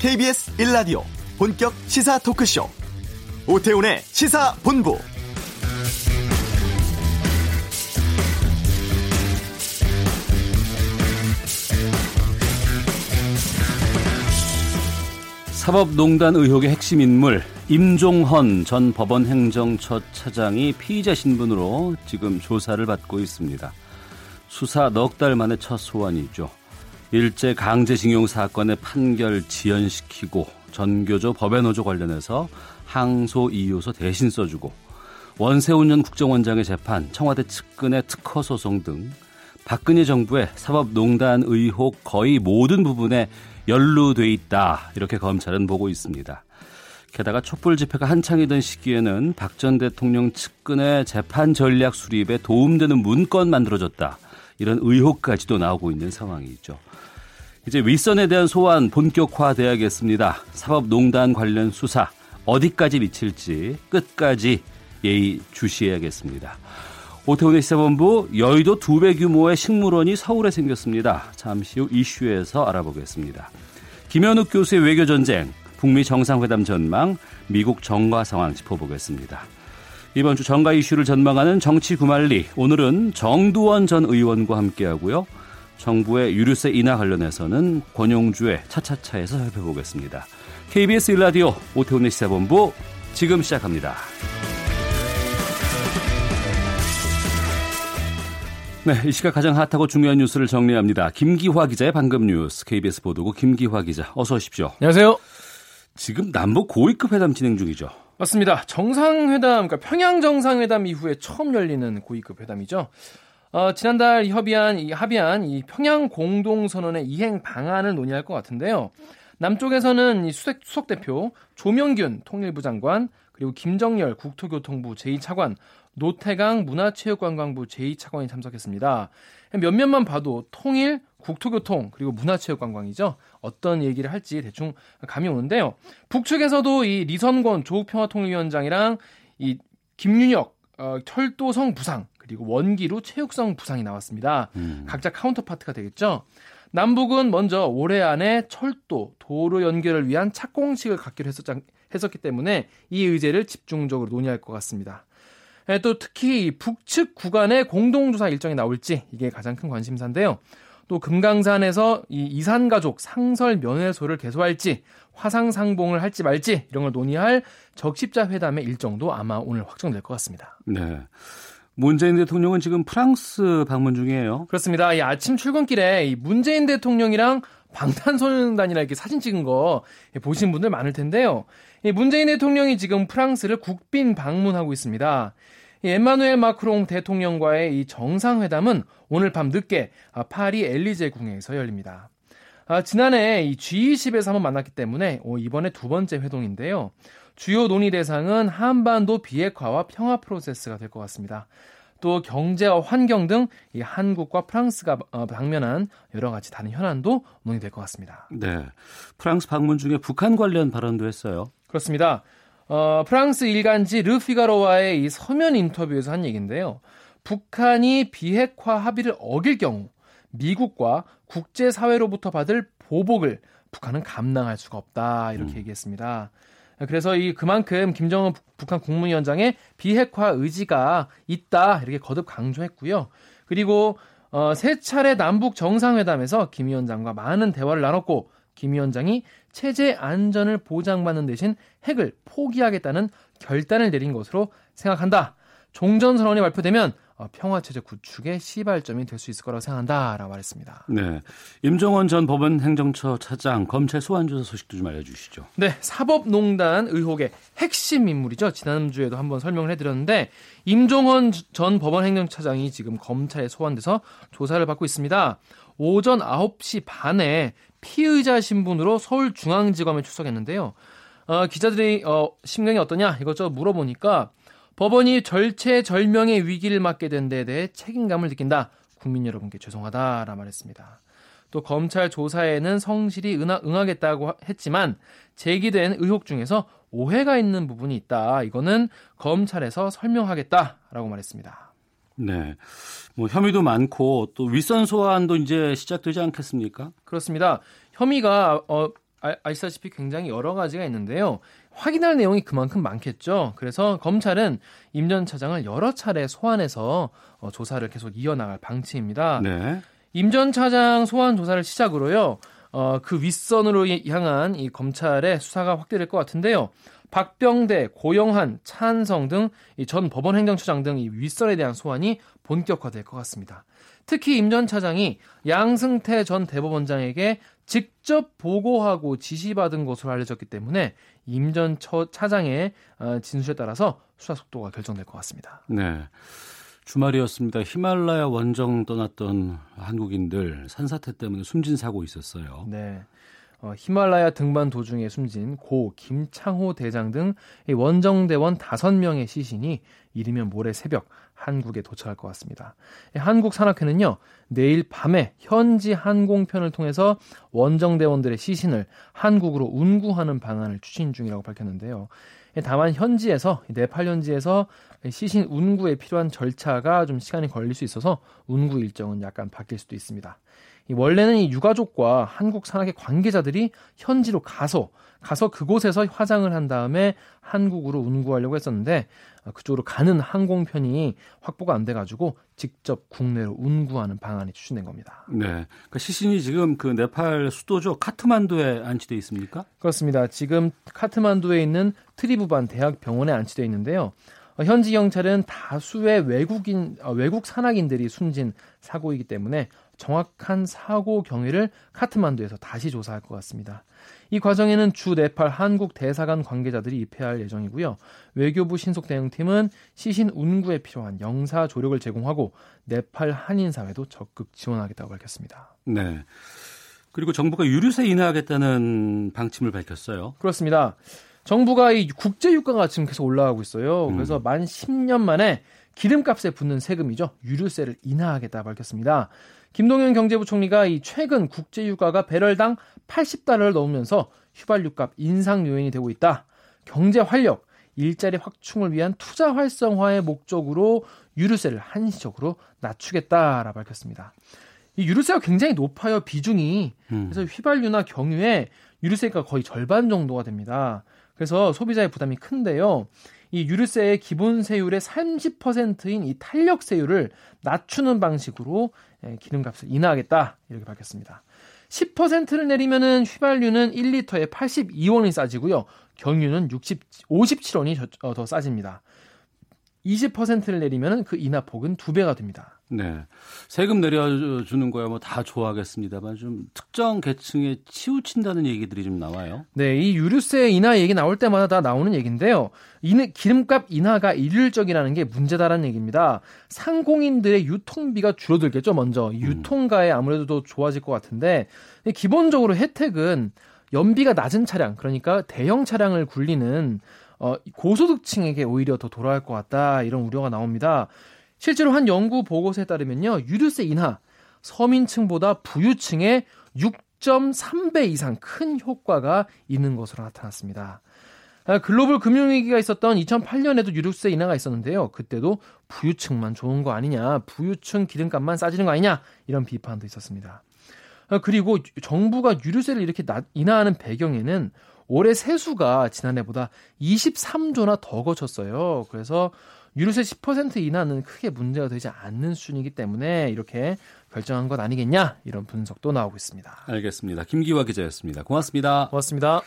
KBS 1라디오 본격 시사 토크쇼 오태훈의 시사본부 사법농단 의혹의 핵심 인물 임종헌 전 법원 행정처 차장이 피의자 신분으로 지금 조사를 받고 있습니다. 수사 넉 달 만에 첫 소환이죠. 일제 강제징용 사건의 판결 지연시키고 전교조 법외노조 관련해서 항소 이유서 대신 써주고 원세훈 전 국정원장의 재판, 청와대 측근의 특허 소송 등 박근혜 정부의 사법농단 의혹 거의 모든 부분에 연루돼 있다 이렇게 검찰은 보고 있습니다. 게다가 촛불 집회가 한창이던 시기에는 박 전 대통령 측근의 재판 전략 수립에 도움되는 문건 만들어졌다 이런 의혹까지도 나오고 있는 상황이죠. 이제 윗선에 대한 소환 본격화돼야겠습니다. 사법농단 관련 수사 어디까지 미칠지 끝까지 예의 주시해야겠습니다. 오태훈의 시사본부 여의도 두 배 규모의 식물원이 서울에 생겼습니다. 잠시 후 이슈에서 알아보겠습니다. 김현욱 교수의 외교 전쟁, 북미 정상회담 전망, 미국 정가 상황 짚어보겠습니다. 이번 주 정가 이슈를 전망하는 정치 구말리, 오늘은 정두원 전 의원과 함께하고요. 정부의 유류세 인하 관련해서는 권용주의 차차차에서 살펴보겠습니다. KBS 일라디오 오태훈의 시사본부 지금 시작합니다. 네, 이 시각 가장 핫하고 중요한 뉴스를 정리합니다. 김기화 기자의 방금 뉴스 KBS 보도국 김기화 기자 어서 오십시오. 안녕하세요. 지금 남북 고위급 회담 진행 중이죠. 맞습니다. 정상회담, 그러니까 평양 정상회담 이후에 처음 열리는 고위급 회담이죠. 어, 지난달 협의한 이 합의한 이 평양 공동 선언의 이행 방안을 논의할 것 같은데요. 남쪽에서는 이 수석, 수석 대표 조명균 통일부 장관 그리고 김정열 국토교통부 제2차관 노태강 문화체육관광부 제2차관이 참석했습니다. 몇몇만 봐도 통일, 국토교통 그리고 문화체육관광이죠. 어떤 얘기를 할지 대충 감이 오는데요. 북측에서도 이 리선권 조국평화통일위원장이랑 이 김윤혁 어, 철도성 부상 그리고 원기루 체육성 부상이 나왔습니다. 음. 각자 카운터파트가 되겠죠. 남북은 먼저 올해 안에 철도, 도로 연결을 위한 착공식을 갖기로 했었기 때문에 이 의제를 집중적으로 논의할 것 같습니다. 예, 또 특히 북측 구간의 공동조사 일정이 나올지 이게 가장 큰 관심사인데요. 또 금강산에서 이 이산 가족 상설 면회소를 개소할지 화상 상봉을 할지 말지 이런 걸 논의할 적십자 회담의 일정도 아마 오늘 확정될 것 같습니다. 네. 문재인 대통령은 지금 프랑스 방문 중이에요. 그렇습니다. 이 아침 출근길에 이 문재인 대통령이랑 방탄소년단이랑 이렇게 사진 찍은 거 보신 분들 많을 텐데요. 이 문재인 대통령이 지금 프랑스를 국빈 방문하고 있습니다. 에마누엘 마크롱 대통령과의 이 정상회담은 오늘 밤 늦게 파리 엘리제 궁에서 열립니다. 아, 지난해 이 G20에서 한번 만났기 때문에 오, 이번에 두 번째 회동인데요. 주요 논의 대상은 한반도 비핵화와 평화 프로세스가 될 것 같습니다. 또 경제와 환경 등 이 한국과 프랑스가 어, 방면한 여러 가지 다른 현안도 논의될 것 같습니다. 네. 프랑스 방문 중에 북한 관련 발언도 했어요. 그렇습니다. 어, 프랑스 일간지 르피가로와의 이 서면 인터뷰에서 한 얘기인데요. 북한이 비핵화 합의를 어길 경우 미국과 국제사회로부터 받을 보복을 북한은 감당할 수가 없다 이렇게 음. 얘기했습니다. 그래서 이 그만큼 김정은 북한 국무위원장의 비핵화 의지가 있다 이렇게 거듭 강조했고요. 그리고 어, 세 차례 남북 정상회담에서 김 위원장과 많은 대화를 나눴고 김 위원장이 체제 안전을 보장받는 대신 핵을 포기하겠다는 결단을 내린 것으로 생각한다. 종전선언이 발표되면 어, 평화체제 구축의 시발점이 될 수 있을 거라고 생각한다라고 말했습니다. 네, 임종원 전 법원 행정처 차장 검찰 소환 조사 소식도 좀 알려주시죠. 네, 사법농단 의혹의 핵심 인물이죠. 지난주에도 한번 설명을 해드렸는데 임종원 전 법원 행정차장이 지금 검찰에 소환돼서 조사를 받고 있습니다. 오전 9시 반에 피의자 신분으로 서울중앙지검에 출석했는데요. 어, 기자들이 어, 심경이 어떠냐 이것저것 물어보니까 법원이 절체절명의 위기를 맞게 된데 대해 책임감을 느낀다. 국민 여러분께 죄송하다라 말했습니다. 또 검찰 조사에는 성실히 응하, 응하겠다고 했지만 제기된 의혹 중에서 오해가 있는 부분이 있다. 이거는 검찰에서 설명하겠다라고 말했습니다. 네. 뭐 혐의도 많고 또 윗선 소환도 이제 시작되지 않겠습니까? 그렇습니다. 혐의가 어 아, 아시다시피 굉장히 여러 가지가 있는데요. 확인할 내용이 그만큼 많겠죠. 그래서 검찰은 임 전 차장을 여러 차례 소환해서 어, 조사를 계속 이어나갈 방침입니다. 네. 임전 차장 소환 조사를 시작으로요. 어, 그 윗선으로 향한 이 검찰의 수사가 확대될 것 같은데요. 박병대, 고영한, 차한성 등 전 법원 행정처장 등 이 윗선에 대한 소환이 본격화될 것 같습니다. 특히 임 전 차장이 양승태 전 대법원장에게 직접 보고하고 지시받은 것으로 알려졌기 때문에 임 전 차장의 어, 진술에 따라서 수사 속도가 결정될 것 같습니다. 네. 주말이었습니다. 히말라야 원정 떠났던 한국인들 산사태 때문에 숨진 사고 있었어요. 네. 어, 히말라야 등반 도중에 숨진 고 김창호 대장 등 원정대원 5명의 시신이 이르면 모레 새벽 한국에 도착할 것 같습니다. 한국 산악회는요, 내일 밤에 현지 항공편을 통해서 원정대원들의 시신을 한국으로 운구하는 방안을 추진 중이라고 밝혔는데요. 다만 현지에서 네팔 현지에서 시신 운구에 필요한 절차가 좀 시간이 걸릴 수 있어서 운구 일정은 약간 바뀔 수도 있습니다. 원래는 이 유가족과 한국 산악의 관계자들이 현지로 가서 가서 그곳에서 화장을 한 다음에 한국으로 운구하려고 했었는데 어, 그쪽으로 가는 항공편이 확보가 안 돼가지고 직접 국내로 운구하는 방안이 추진된 겁니다. 네, 그러니까 시신이 지금 그 네팔 수도죠 카트만두에 안치돼 있습니까? 그렇습니다. 지금 카트만두에 있는 트리부반 대학병원에 안치돼 있는데요. 어, 현지 경찰은 다수의 외국인 어, 외국 산악인들이 숨진 사고이기 때문에 정확한 사고 경위를 카트만두에서 다시 조사할 것 같습니다. 이 과정에는 주 네팔 한국 대사관 관계자들이 입회할 예정이고요. 외교부 신속 대응팀은 시신 운구에 필요한 영사 조력을 제공하고 네팔 한인 사회도 적극 지원하겠다고 밝혔습니다. 네. 그리고 정부가 유류세 인하하겠다는 방침을 밝혔어요. 그렇습니다. 정부가 이 국제 유가가 지금 계속 올라가고 있어요. 그래서 음. 만 10년 만에 기름값에 붙는 세금이죠. 유류세를 인하하겠다 밝혔습니다. 김동연 경제부총리가 이 최근 국제 유가가 배럴당 80달러를 넘으면서 휘발유값 인상 요인이 되고 있다. 경제 활력, 일자리 확충을 위한 투자 활성화의 목적으로 유류세를 한시적으로 낮추겠다라 밝혔습니다. 이 유류세가 굉장히 높아요 비중이 음. 그래서 휘발유나 경유에 유류세가 거의 절반 정도가 됩니다. 그래서 소비자의 부담이 큰데요. 이 유류세의 기본 세율의 30%인 이 탄력 세율을 낮추는 방식으로 예, 기름값을 인하하겠다 이렇게 밝혔습니다. 10%를 내리면은 휘발유는 1리터에 82원이 싸지고요. 경유는 60, 57원이 어, 더 싸집니다. 20%를 내리면 그 인하폭은 두 배가 됩니다. 네. 세금 내려주는 거야 뭐 다 좋아하겠습니다만 좀 특정 계층에 치우친다는 얘기들이 좀 나와요. 네. 이 유류세 인하 얘기 나올 때마다 다 나오는 얘기인데요. 이 기름값 인하가 일률적이라는 게 문제다라는 얘기입니다. 상공인들의 유통비가 줄어들겠죠, 먼저. 음. 유통가에 아무래도 더 좋아질 것 같은데 기본적으로 혜택은 연비가 낮은 차량, 그러니까 대형 차량을 굴리는 어, 고소득층에게 오히려 더 돌아갈 것 같다 이런 우려가 나옵니다. 실제로 한 연구 보고서에 따르면요 유류세 인하 서민층보다 부유층에 6.3배 이상 큰 효과가 있는 것으로 나타났습니다. 아, 글로벌 금융위기가 있었던 2008년에도 유류세 인하가 있었는데요. 그때도 부유층만 좋은 거 아니냐, 부유층 기름값만 싸지는 거 아니냐, 이런 비판도 있었습니다. 아, 그리고 정부가 유류세를 이렇게 인하하는 배경에는 올해 세수가 지난해보다 23조나 더 거쳤어요. 그래서 유류세 10% 인하는 크게 문제가 되지 않는 수준이기 때문에 이렇게 결정한 것 아니겠냐 이런 분석도 나오고 있습니다. 알겠습니다. 김기화 기자였습니다. 고맙습니다. 고맙습니다.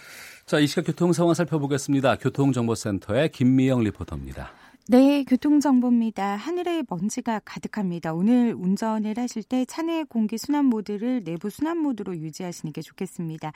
자, 이 시각 교통 상황 살펴보겠습니다. 교통정보센터의 김미영 리포터입니다. 네, 교통정보입니다. 하늘에 먼지가 가득합니다. 오늘 운전을 하실 때 차 내 공기 순환 모드를 내부 순환 모드로 유지하시는 게 좋겠습니다.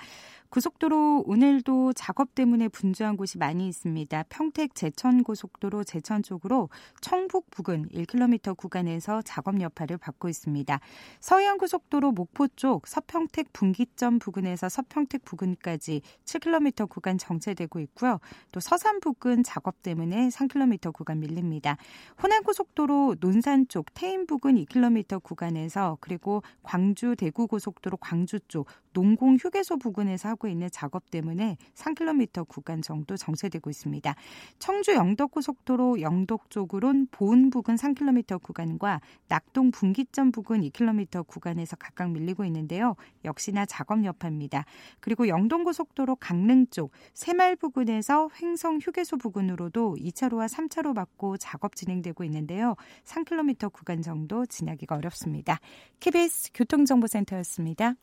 고속도로 오늘도 작업 때문에 분주한 곳이 많이 있습니다. 평택 제천 고속도로 제천 쪽으로 청북 부근 1km 구간에서 작업 여파를 받고 있습니다. 서해안 고속도로 목포 쪽 서평택 분기점 부근에서 서평택 부근까지 7km 구간 정체되고 있고요. 또 서산 부근 작업 때문에 3km 구간 밀립니다. 호남 고속도로 논산 쪽 태인 부근 2km 구간에서 그리고 광주 대구 고속도로 광주 쪽 농공 휴게소 부근에서 하고 있는 작업 때문에 3km 구간 정도 정체되고 있습니다. 청주 영덕고속도로 영덕 쪽으론 보은 부근 3km 구간과 낙동 분기점 부근 2km 구간에서 각각 밀리고 있는데요. 역시나 작업 여파입니다. 그리고 영동고속도로 강릉 쪽 새말 부근에서 횡성 휴게소 부근으로도 2차로와 3차로 막고 작업 진행되고 있는데요. 3km 구간 정도 지나기가 어렵습니다. KBS 교통정보센터였습니다.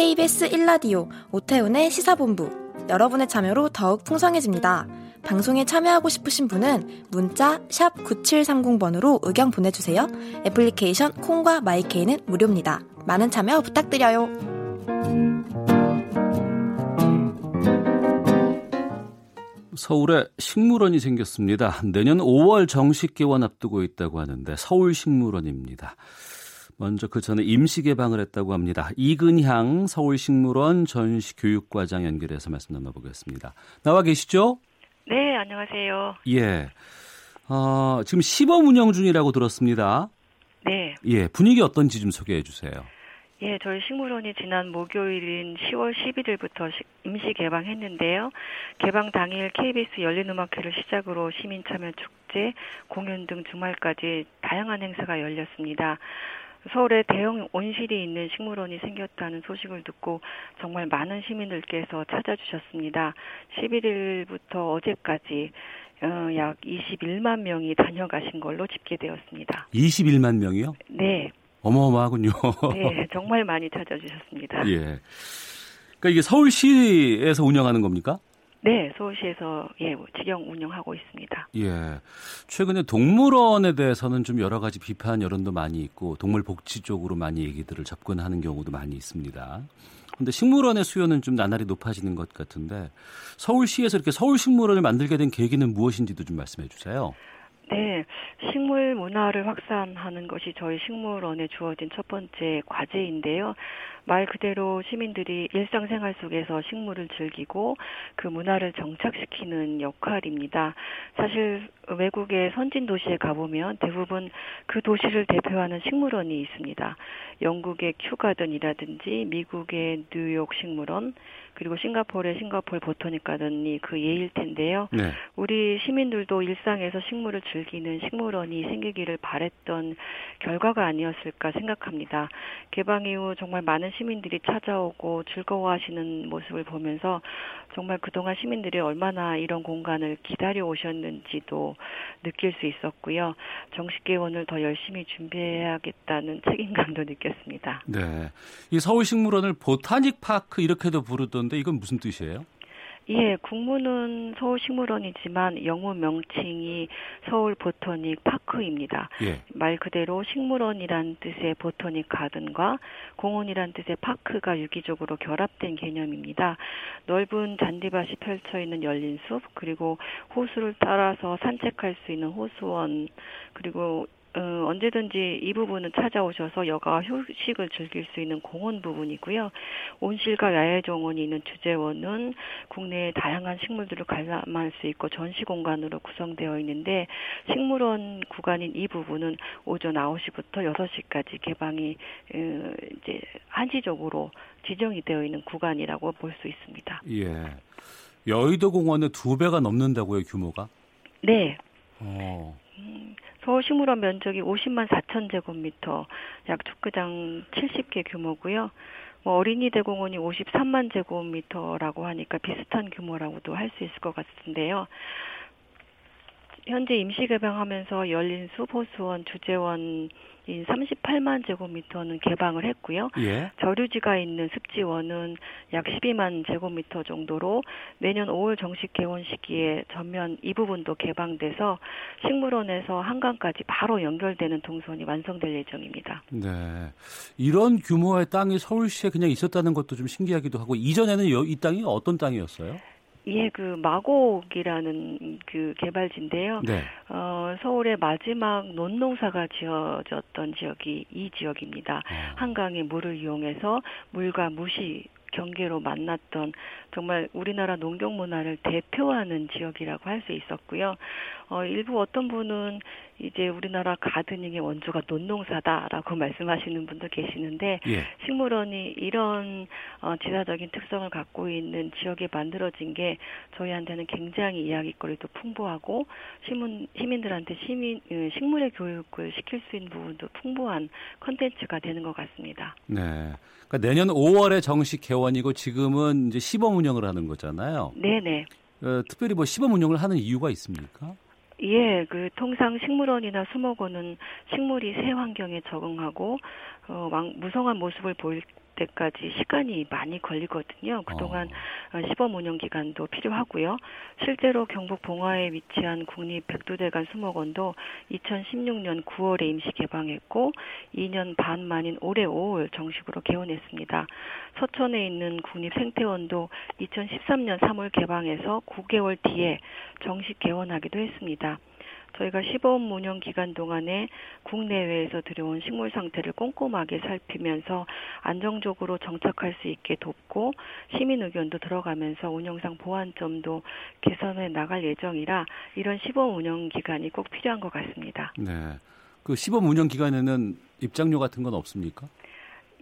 KBS 1라디오 오태훈의 시사본부 여러분의 참여로 더욱 풍성해집니다. 방송에 참여하고 싶으신 분은 문자 9730번으로 의견 보내주세요. 애플리케이션 콩과 마이케이는 무료입니다. 많은 참여 부탁드려요. 서울에 식물원이 생겼습니다. 내년 5월 정식 개원 앞두고 있다고 하는데 서울식물원입니다. 먼저 그 전에 임시 개방을 했다고 합니다. 이근향 서울식물원 전시교육과장 연결해서 말씀 나눠보겠습니다. 나와 계시죠? 네, 안녕하세요. 예. 어, 지금 시범 운영 중이라고 들었습니다. 네. 예, 분위기 어떤지 좀 소개해 주세요. 예, 저희 식물원이 지난 목요일인 10월 11일부터 임시 개방했는데요. 개방 당일 KBS 열린음악회를 시작으로 시민 참여 축제, 공연 등 주말까지 다양한 행사가 열렸습니다. 서울에 대형 온실이 있는 식물원이 생겼다는 소식을 듣고 정말 많은 시민들께서 찾아주셨습니다. 11일부터 어제까지 어, 약 21만 명이 다녀가신 걸로 집계되었습니다. 21만 명이요? 네. 어마어마하군요. 네, 정말 많이 찾아주셨습니다. 예. 그러니까 이게 서울시에서 운영하는 겁니까? 네, 서울시에서 예, 직영 운영하고 있습니다. 예. 최근에 동물원에 대해서는 좀 여러 가지 비판 여론도 많이 있고 동물 복지 쪽으로 많이 얘기들을 접근하는 경우도 많이 있습니다. 근데 식물원의 수요는 좀 나날이 높아지는 것 같은데 서울시에서 이렇게 서울식물원을 만들게 된 계기는 무엇인지도 좀 말씀해 주세요. 네, 식물 문화를 확산하는 것이 저희 식물원에 주어진 첫 번째 과제인데요. 말 그대로 시민들이 일상생활 속에서 식물을 즐기고 그 문화를 정착시키는 역할입니다. 사실 외국의 선진 도시에 가보면 대부분 그 도시를 대표하는 식물원이 있습니다. 영국의 큐가든이라든지 미국의 뉴욕 식물원 그리고 싱가포르의 싱가포르 보터닉 가든이 그 예일 텐데요. 네. 우리 시민들도 일상에서 식물을 즐기는 식물원이 생기기를 바랬던 결과가 아니었을까 생각합니다. 개방 이후 정말 많은 시민들이 찾아오고 즐거워하시는 모습을 보면서 정말 그동안 시민들이 얼마나 이런 공간을 기다려 오셨는지도 느낄 수 있었고요. 정식 개원을 더 열심히 준비해야겠다는 책임감도 느꼈습니다. 네. 이 서울식물원을 보타닉 파크 이렇게도 부르던 데 이건 무슨 뜻이에요? 예, 국문은 서울식물원이지만 영문 명칭이 서울 보터닉 파크입니다. 예. 말 그대로 식물원이란 뜻의 보터닉 가든과 공원이란 뜻의 파크가 유기적으로 결합된 개념입니다. 넓은 잔디밭이 펼쳐 있는 열린 숲, 그리고 호수를 따라서 산책할 수 있는 호수원, 그리고 어, 언제든지 이 부분은 찾아오셔서 여가 휴식을 즐길 수 있는 공원 부분이고요. 온실과 야외 정원이 있는 주재원은 국내의 다양한 식물들을 관람할 수 있고 전시 공간으로 구성되어 있는데 식물원 구간인 이 부분은 오전 9시부터 6시까지 개방이 어, 이제 한시적으로 지정이 되어 있는 구간이라고 볼 수 있습니다. 예. 여의도 공원의 두 배가 넘는다고요, 규모가? 네. 어. 음, 서울식물원 면적이 50만 4천 제곱미터, 약 축구장 70개 규모고요. 뭐 어린이 대공원이 53만 제곱미터라고 하니까 비슷한 규모라고도 할 수 있을 것 같은데요. 현재 임시 개방하면서 열린 수호수원, 주재원 인 38만 제곱미터는 개방을 했고요. 예. 저류지가 있는 습지원은 약 12만 제곱미터 정도로 내년 5월 정식 개원 시기에 전면 이 부분도 개방돼서 식물원에서 한강까지 바로 연결되는 동선이 완성될 예정입니다. 네. 이런 규모의 땅이 서울시에 그냥 있었다는 것도 좀 신기하기도 하고 이전에는 이 땅이 어떤 땅이었어요? 예, 그 마곡이라는 그 개발지인데요. 네. 어, 서울의 마지막 논농사가 지어졌던 지역이 이 지역입니다. 아. 한강의 물을 이용해서 물과 무시 경계로 만났던 정말 우리나라 농경 문화를 대표하는 지역이라고 할 수 있었고요. 어, 일부 어떤 분은 이제 우리나라 가드닝의 원조가 논농사다라고 말씀하시는 분도 계시는데 예. 식물원이 이런 어, 지사적인 특성을 갖고 있는 지역에 만들어진 게 저희한테는 굉장히 이야기거리도 풍부하고 시민 시민들한테 시민 어, 식물의 교육을 시킬 수 있는 부분도 풍부한 컨텐츠가 되는 것 같습니다. 네. 그러니까 내년 5월에 정식 개원이고 지금은 이제 시범 운영을 하는 거잖아요. 네네. 어, 특별히 뭐 시범 운영을 하는 이유가 있습니까? 예, 그 통상 식물원이나 수목원은 식물이 새 환경에 적응하고 어, 왕, 무성한 모습을 보일 때까지 시간이 많이 걸리거든요. 그동안 어. 시범 운영 기간도 필요하고요. 실제로 경북 봉화에 위치한 국립 백두대간 수목원도 2016년 9월에 임시 개방했고 2년 반 만인 올해 5월 정식으로 개원했습니다. 서천에 있는 국립 생태원도 2013년 3월 개방해서 9개월 뒤에 정식 개원하기도 했습니다. 저희가 시범 운영 기간 동안에 국내외에서 들여온 식물 상태를 꼼꼼하게 살피면서 안정적으로 정착할 수 있게 돕고 시민 의견도 들어가면서 운영상 보완점도 개선해 나갈 예정이라 이런 시범 운영 기간이 꼭 필요한 것 같습니다. 네. 그 시범 운영 기간에는 입장료 같은 건 없습니까?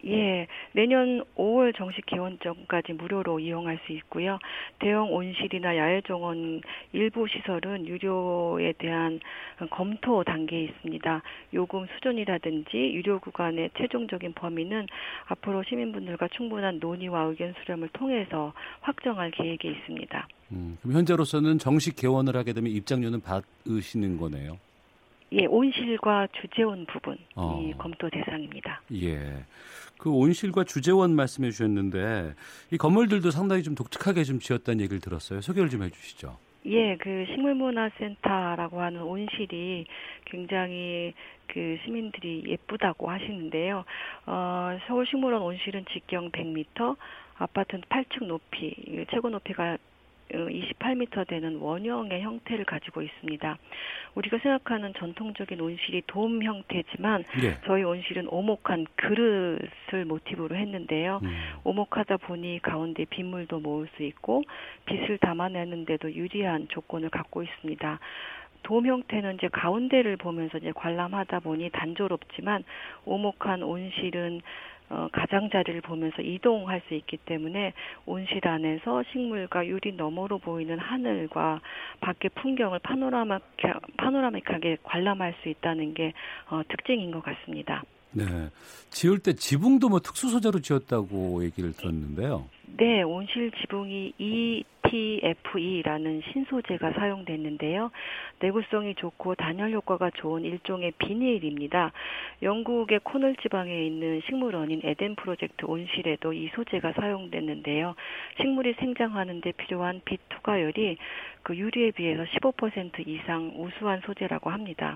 예, 내년 5월 정식 개원 전까지 무료로 이용할 수 있고요. 대형 온실이나 야외 정원 일부 시설은 유료에 대한 검토 단계에 있습니다. 요금 수준이라든지 유료 구간의 최종적인 범위는 앞으로 시민분들과 충분한 논의와 의견 수렴을 통해서 확정할 계획이 있습니다. 음, 그럼 현재로서는 정식 개원을 하게 되면 입장료는 받으시는 거네요. 예, 온실과 주재원 부분이 어. 검토 대상입니다. 예. 그 온실과 주재원 말씀해 주셨는데 이 건물들도 상당히 좀 독특하게 좀 지었다는 얘기를 들었어요. 소개를 좀 해 주시죠. 예, 그 식물문화센터라고 하는 온실이 굉장히 그 시민들이 예쁘다고 하시는데요. 어, 서울식물원 온실은 직경 100m, 아파트는 8층 높이, 최고 높이가 28m 되는 원형의 형태를 가지고 있습니다. 우리가 생각하는 전통적인 온실이 돔 형태지만 예. 저희 온실은 오목한 그릇을 모티브로 했는데요. 음. 오목하다 보니 가운데 빗물도 모을 수 있고 빛을 담아내는데도 유리한 조건을 갖고 있습니다. 돔 형태는 이제 가운데를 보면서 이제 관람하다 보니 단조롭지만 오목한 온실은 어, 가장자리를 보면서 이동할 수 있기 때문에 온실 안에서 식물과 유리 너머로 보이는 하늘과 밖의 풍경을 파노라마, 파노라믹하게 관람할 수 있다는 게 어, 특징인 것 같습니다. 네. 지을 때 지붕도 뭐 특수 소재로 지었다고 얘기를 들었는데요. 네, 온실 지붕이 ETFE라는 신소재가 사용됐는데요. 내구성이 좋고 단열 효과가 좋은 일종의 비닐입니다. 영국의 코널 지방에 있는 식물원인 에덴 프로젝트 온실에도 이 소재가 사용됐는데요. 식물이 생장하는 데 필요한 빛 투과율이 그 유리에 비해서 15% 이상 우수한 소재라고 합니다.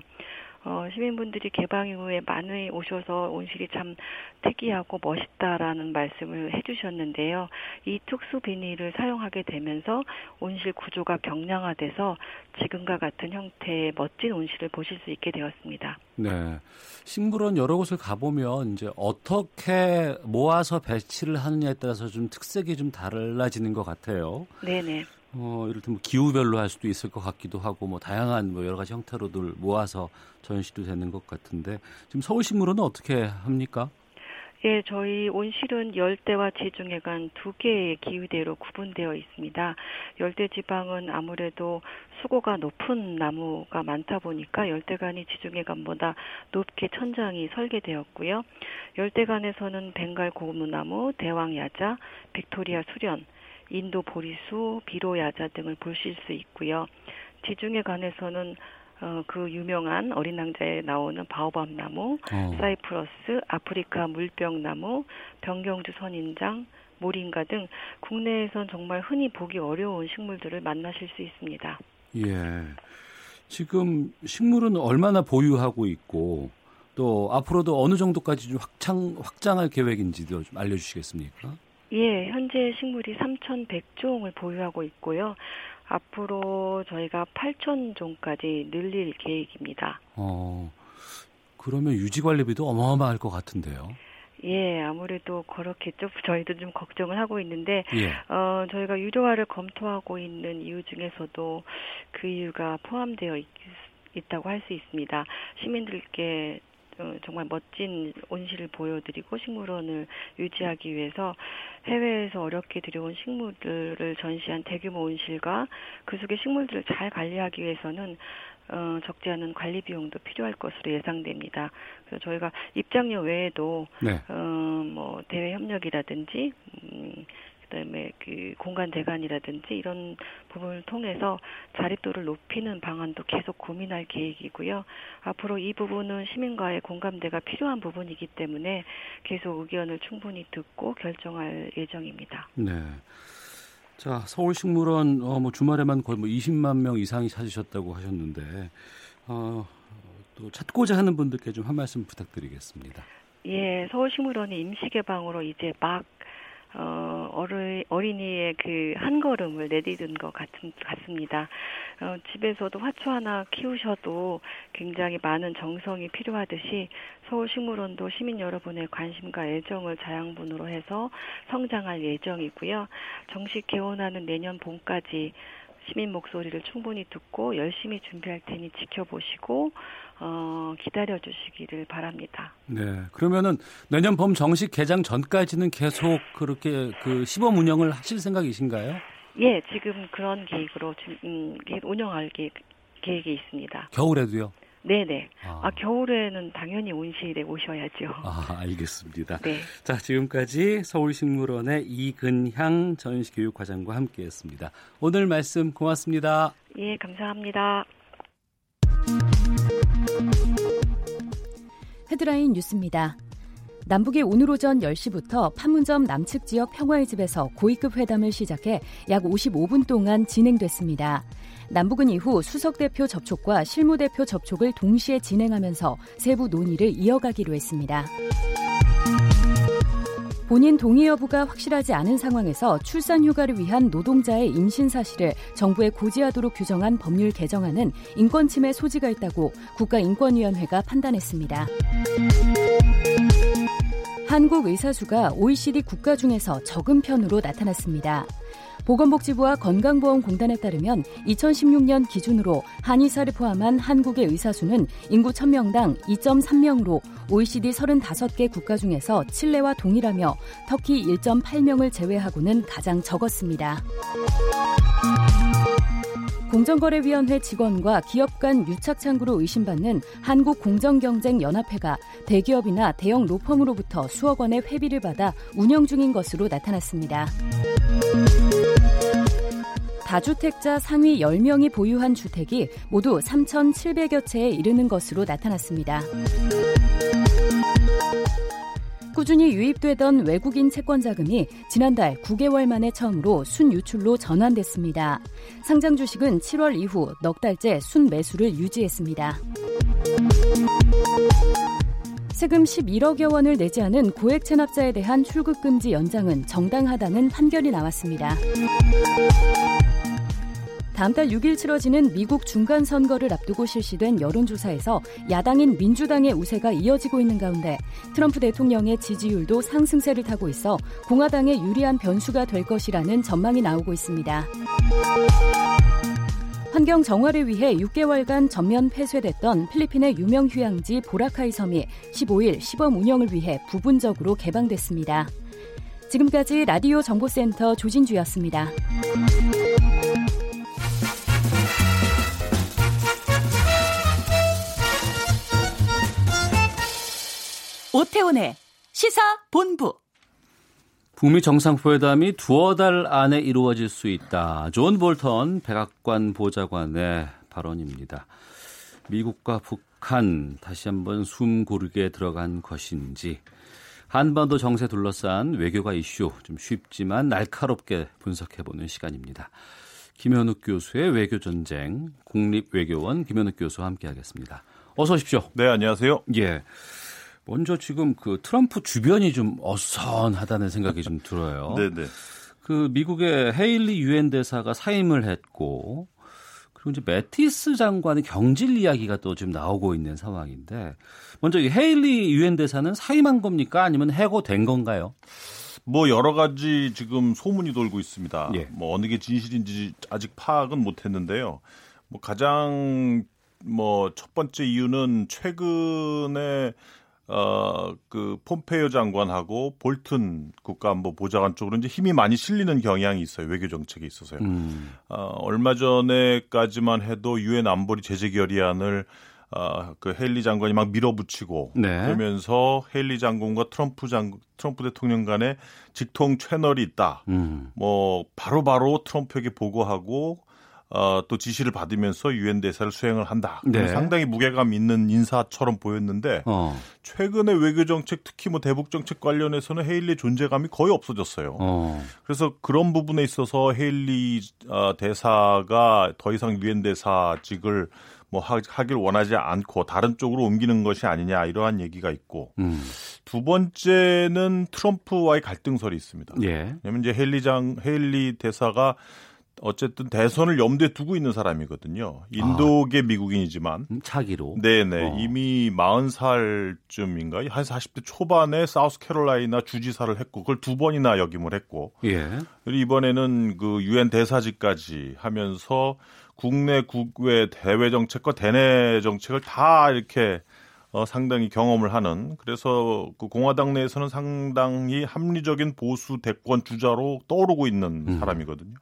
어, 시민분들이 개방 이후에 많이 오셔서 온실이 참 특이하고 멋있다라는 말씀을 해주셨는데요. 이 특수 비닐을 사용하게 되면서 온실 구조가 경량화돼서 지금과 같은 형태의 멋진 온실을 보실 수 있게 되었습니다. 네. 식물원 여러 곳을 가보면 이제 어떻게 모아서 배치를 하느냐에 따라서 좀 특색이 좀 달라지는 것 같아요. 네네. 어, 이를테면 기후별로 할 수도 있을 것 같기도 하고 뭐 다양한 뭐 여러 가지 형태로들 모아서 전시도 되는 것 같은데 지금 서울신문은 어떻게 합니까? 예, 저희 온실은 열대와 지중해간 두 개의 기후대로 구분되어 있습니다. 열대 지방은 아무래도 수고가 높은 나무가 많다 보니까 열대간이 지중해간보다 높게 천장이 설계되었고요. 열대간에서는 벵갈 고무나무, 대왕야자, 빅토리아 수련, 인도 보리수, 비로야자 등을 보실 수 있고요. 지중해간에서는 어, 그 유명한 어린 왕자에 나오는 바오밥 나무, 어. 사이프러스, 아프리카 물병나무, 병경주 선인장, 모링가 등 국내에선 정말 흔히 보기 어려운 식물들을 만나실 수 있습니다. 예. 지금 식물은 얼마나 보유하고 있고 또 앞으로도 어느 정도까지 좀 확장 확장할 계획인지도 좀 알려 주시겠습니까? 예, 현재 식물이 3,100종을 보유하고 있고요. 앞으로 저희가 8,000종까지 늘릴 계획입니다. 어, 그러면 유지 관리비도 어마어마할 것 같은데요. 예, 아무래도 그렇겠죠. 저희도 좀 걱정을 하고 있는데, 예. 어, 저희가 유료화를 검토하고 있는 이유 중에서도 그 이유가 포함되어 있, 있다고 할 수 있습니다. 시민들께 어, 정말 멋진 온실을 보여드리고 식물원을 유지하기 위해서 해외에서 어렵게 들여온 식물들을 전시한 대규모 온실과 그 속의 식물들을 잘 관리하기 위해서는 어, 적지 않은 관리 비용도 필요할 것으로 예상됩니다. 그래서 저희가 입장료 외에도 네. 어, 뭐 대외 협력이라든지 음, 그다음에 그 공간 대관이라든지 이런 부분을 통해서 자립도를 높이는 방안도 계속 고민할 계획이고요. 앞으로 이 부분은 시민과의 공감대가 필요한 부분이기 때문에 계속 의견을 충분히 듣고 결정할 예정입니다. 네. 자, 서울식물원 어, 뭐 주말에만 거의 뭐 20만 명 이상이 찾으셨다고 하셨는데 어, 또 찾고자 하는 분들께 좀 한 말씀 부탁드리겠습니다. 예, 서울식물원이 임시 개방으로 이제 막 어, 어르, 어린이의 그 한 걸음을 내디딘 것 같은, 같습니다. 어, 집에서도 화초 하나 키우셔도 굉장히 많은 정성이 필요하듯이 서울식물원도 시민 여러분의 관심과 애정을 자양분으로 해서 성장할 예정이고요. 정식 개원하는 내년 봄까지 시민 목소리를 충분히 듣고 열심히 준비할 테니 지켜보시고 어, 기다려 주시기를 바랍니다. 네. 그러면은 내년 봄 정식 개장 전까지는 계속 그렇게 그 시범 운영을 하실 생각이신가요? 예, 지금 그런 계획으로 지금 음, 운영할 계획, 계획이 있습니다. 겨울에도요? 네네. 아. 아, 겨울에는 당연히 온실에 오셔야죠. 아, 알겠습니다. 네. 자, 지금까지 서울식물원의 이근향 전시교육과장과 함께 했습니다. 오늘 말씀 고맙습니다. 예, 감사합니다. 헤드라인 뉴스입니다. 남북이 오늘 오전 10시부터 판문점 남측 지역 평화의 집에서 고위급 회담을 시작해 약 55분 동안 진행됐습니다. 남북은 이후 수석 대표 접촉과 실무 대표 접촉을 동시에 진행하면서 세부 논의를 이어가기로 했습니다. 본인 동의 여부가 확실하지 않은 상황에서 출산 휴가를 위한 노동자의 임신 사실을 정부에 고지하도록 규정한 법률 개정안은 인권 침해 소지가 있다고 국가인권위원회가 판단했습니다. 한국 의사수가 OECD 국가 중에서 적은 편으로 나타났습니다. 보건복지부와 건강보험공단에 따르면 2016년 기준으로 한의사를 포함한 한국의 의사 수는 인구 1000명당 2.3명으로 OECD 35개 국가 중에서 칠레와 동일하며 터키 1.8명을 제외하고는 가장 적었습니다. 공정거래위원회 직원과 기업 간 유착 창구로 의심받는 한국공정경쟁연합회가 대기업이나 대형 로펌으로부터 수억 원의 회비를 받아 운영 중인 것으로 나타났습니다. 다주택자 상위 10명이 보유한 주택이 모두 3,700여 채에 이르는 것으로 나타났습니다. 꾸준히 유입되던 외국인 채권 자금이 지난달 9개월 만에 처음으로 순유출로 전환됐습니다. 상장 주식은 7월 이후 넉 달째 순매수를 유지했습니다. 세금 11억여 원을 내지 않은 고액 체납자에 대한 출국 금지 연장은 정당하다는 판결이 나왔습니다. 다음 달 6일 치러지는 미국 중간 선거를 앞두고 실시된 여론조사에서 야당인 민주당의 우세가 이어지고 있는 가운데 트럼프 대통령의 지지율도 상승세를 타고 있어 공화당에 유리한 변수가 될 것이라는 전망이 나오고 있습니다. 환경 정화를 위해 6개월간 전면 폐쇄됐던 필리핀의 유명 휴양지 보라카이 섬이 15일 시범 운영을 위해 부분적으로 개방됐습니다. 지금까지 라디오 정보센터 조진주였습니다. 오태훈의 시사본부. 북미 정상회담이 두어 달 안에 이루어질 수 있다. 존 볼턴 백악관 보좌관의 발언입니다. 미국과 북한 다시 한번 숨 고르게 들어간 것인지 한반도 정세 둘러싼 외교가 이슈 좀 쉽지만 날카롭게 분석해보는 시간입니다. 김현욱 교수의 외교 전쟁 국립 외교원 김현욱 교수와 함께하겠습니다. 어서 오십시오. 네, 안녕하세요. 예. 먼저 지금 그 트럼프 주변이 좀 어선하다는 생각이 좀 들어요. 네네. 그 미국의 헤일리 유엔 대사가 사임을 했고 그리고 이제 매티스 장관의 경질 이야기가 또 지금 나오고 있는 상황인데 먼저 이 헤일리 유엔 대사는 사임한 겁니까 아니면 해고된 건가요? 뭐 여러 가지 지금 소문이 돌고 있습니다. 예. 뭐 어느 게 진실인지 아직 파악은 못했는데요. 뭐 가장 뭐 첫 번째 이유는 최근에 어 그 폼페이오 장관하고 볼튼 국가안보 보좌관 쪽으로 이제 힘이 많이 실리는 경향이 있어요 외교 정책에 있어서요. 음. 어, 얼마 전에까지만 해도 유엔 안보리 제재 결의안을 어, 그 헬리 장관이 막 밀어붙이고 네. 그러면서 헬리 장관과 트럼프 장 트럼프 대통령 간에 직통 채널이 있다. 음. 뭐 바로바로 트럼프에게 보고하고 어, 또 지시를 받으면서 유엔 대사를 수행을 한다. 네. 상당히 무게감 있는 인사처럼 보였는데 어. 최근에 외교 정책 특히 뭐 대북 정책 관련해서는 헤일리 존재감이 거의 없어졌어요. 어. 그래서 그런 부분에 있어서 헤일리 어, 대사가 더 이상 유엔 대사직을 뭐 하, 하길 원하지 않고 다른 쪽으로 옮기는 것이 아니냐 이러한 얘기가 있고 음. 두 번째는 트럼프와의 갈등설이 있습니다. 예. 왜냐면 이제 헤일리 장 헤일리 대사가 어쨌든 대선을 염두에 두고 있는 사람이거든요. 인도계 미국인이지만 음, 차기로. 네네 어. 이미 40살쯤인가 한 40대 초반에 사우스캐롤라이나 주지사를 했고 그걸 두 번이나 역임을 했고 예. 그리고 이번에는 그 유엔 대사직까지 하면서 국내 국외 대외 정책과 대내 정책을 다 이렇게 어, 상당히 경험을 하는 그래서 그 공화당 내에서는 상당히 합리적인 보수 대권 주자로 떠오르고 있는 음. 사람이거든요.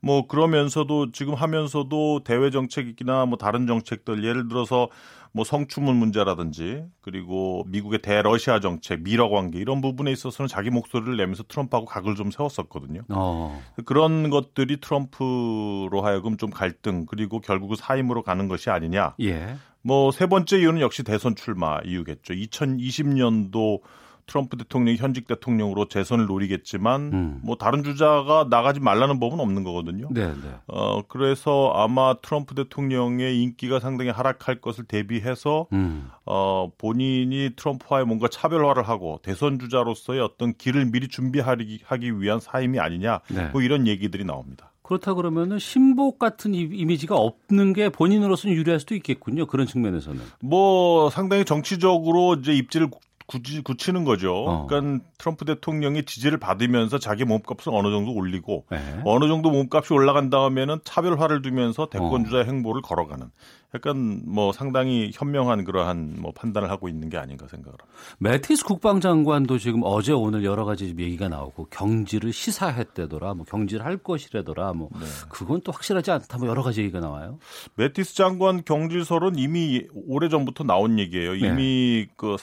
뭐 그러면서도 지금 하면서도 대외 정책이나 뭐 다른 정책들 예를 들어서 뭐 성추문 문제라든지 그리고 미국의 대러시아 정책, 미러 관계 이런 부분에 있어서는 자기 목소리를 내면서 트럼프하고 각을 좀 세웠었거든요. 어. 그런 것들이 트럼프로 하여금 좀 갈등 그리고 결국은 사임으로 가는 것이 아니냐. 예. 뭐 세 번째 이유는 역시 대선 출마 이유겠죠. 2020년도 트럼프 대통령이 현직 대통령으로 재선을 노리겠지만 음. 뭐 다른 주자가 나가지 말라는 법은 없는 거거든요. 네, 네. 어 그래서 아마 트럼프 대통령의 인기가 상당히 하락할 것을 대비해서 음. 어 본인이 트럼프와의 뭔가 차별화를 하고 대선 주자로서의 어떤 길을 미리 준비하기 하기 위한 사임이 아니냐. 네. 뭐 이런 얘기들이 나옵니다. 그렇다 그러면은 신복 같은 이- 이미지가 없는 게 본인으로서는 유리할 수도 있겠군요. 그런 측면에서는. 뭐 상당히 정치적으로 이제 입지를 구- 굳이 굳히는 거죠. 어. 그러니까 트럼프 대통령의 지지를 받으면서 자기 몸값을 어느 정도 올리고 네. 어느 정도 몸값이 올라간 다음에는 차별화를 두면서 대권 어. 주자 행보를 걸어가는 약간 뭐 상당히 현명한 그러한 뭐 판단을 하고 있는 게 아닌가 생각을 합니다. 매티스 국방장관도 지금 어제 오늘 여러 가지 얘기가 나오고 경지를 시사했대더라, 뭐 경지를 할 것이라더라, 뭐 네. 그건 또 확실하지 않다, 뭐 여러 가지 얘기가 나와요. 매티스 장관 경질설은 이미 오래 전부터 나온 얘기예요. 네. 이미 그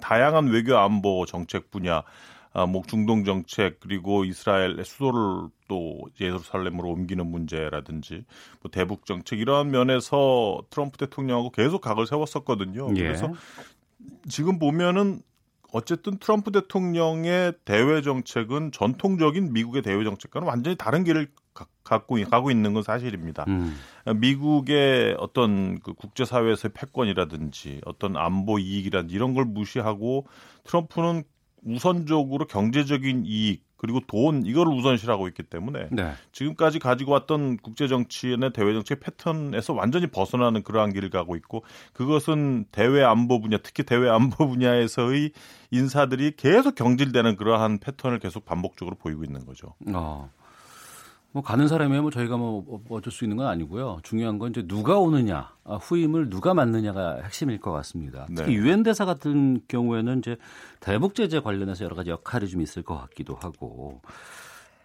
다양한 외교 안보 정책 분야, 아, 뭐 중동 정책 그리고 이스라엘의 수도를 또 예루살렘으로 옮기는 문제라든지 뭐 대북 정책 이러한 면에서 트럼프 대통령하고 계속 각을 세웠었거든요. 예. 그래서 지금 보면은 어쨌든 트럼프 대통령의 대외 정책은 전통적인 미국의 대외 정책과는 완전히 다른 길을 가- 갖고 가고 있는 건 사실입니다. 음. 미국의 어떤 그 국제사회에서의 패권이라든지 어떤 안보 이익이라든지 이런 걸 무시하고 트럼프는 우선적으로 경제적인 이익 그리고 돈 이거를 우선시하고 있기 때문에 네. 지금까지 가지고 왔던 국제 정치나 대외 정책 패턴에서 완전히 벗어나는 그러한 길을 가고 있고 그것은 대외 안보 분야 특히 대외 안보 분야에서의 인사들이 계속 경질되는 그러한 패턴을 계속 반복적으로 보이고 있는 거죠. 어. 뭐 가는 사람이면 뭐 저희가 뭐 어쩔 수 있는 건 아니고요. 중요한 건 이제 누가 오느냐, 아, 후임을 누가 맡느냐가 핵심일 것 같습니다. 특히 네. 유엔 대사 같은 경우에는 이제 대북 제재 관련해서 여러 가지 역할이 좀 있을 것 같기도 하고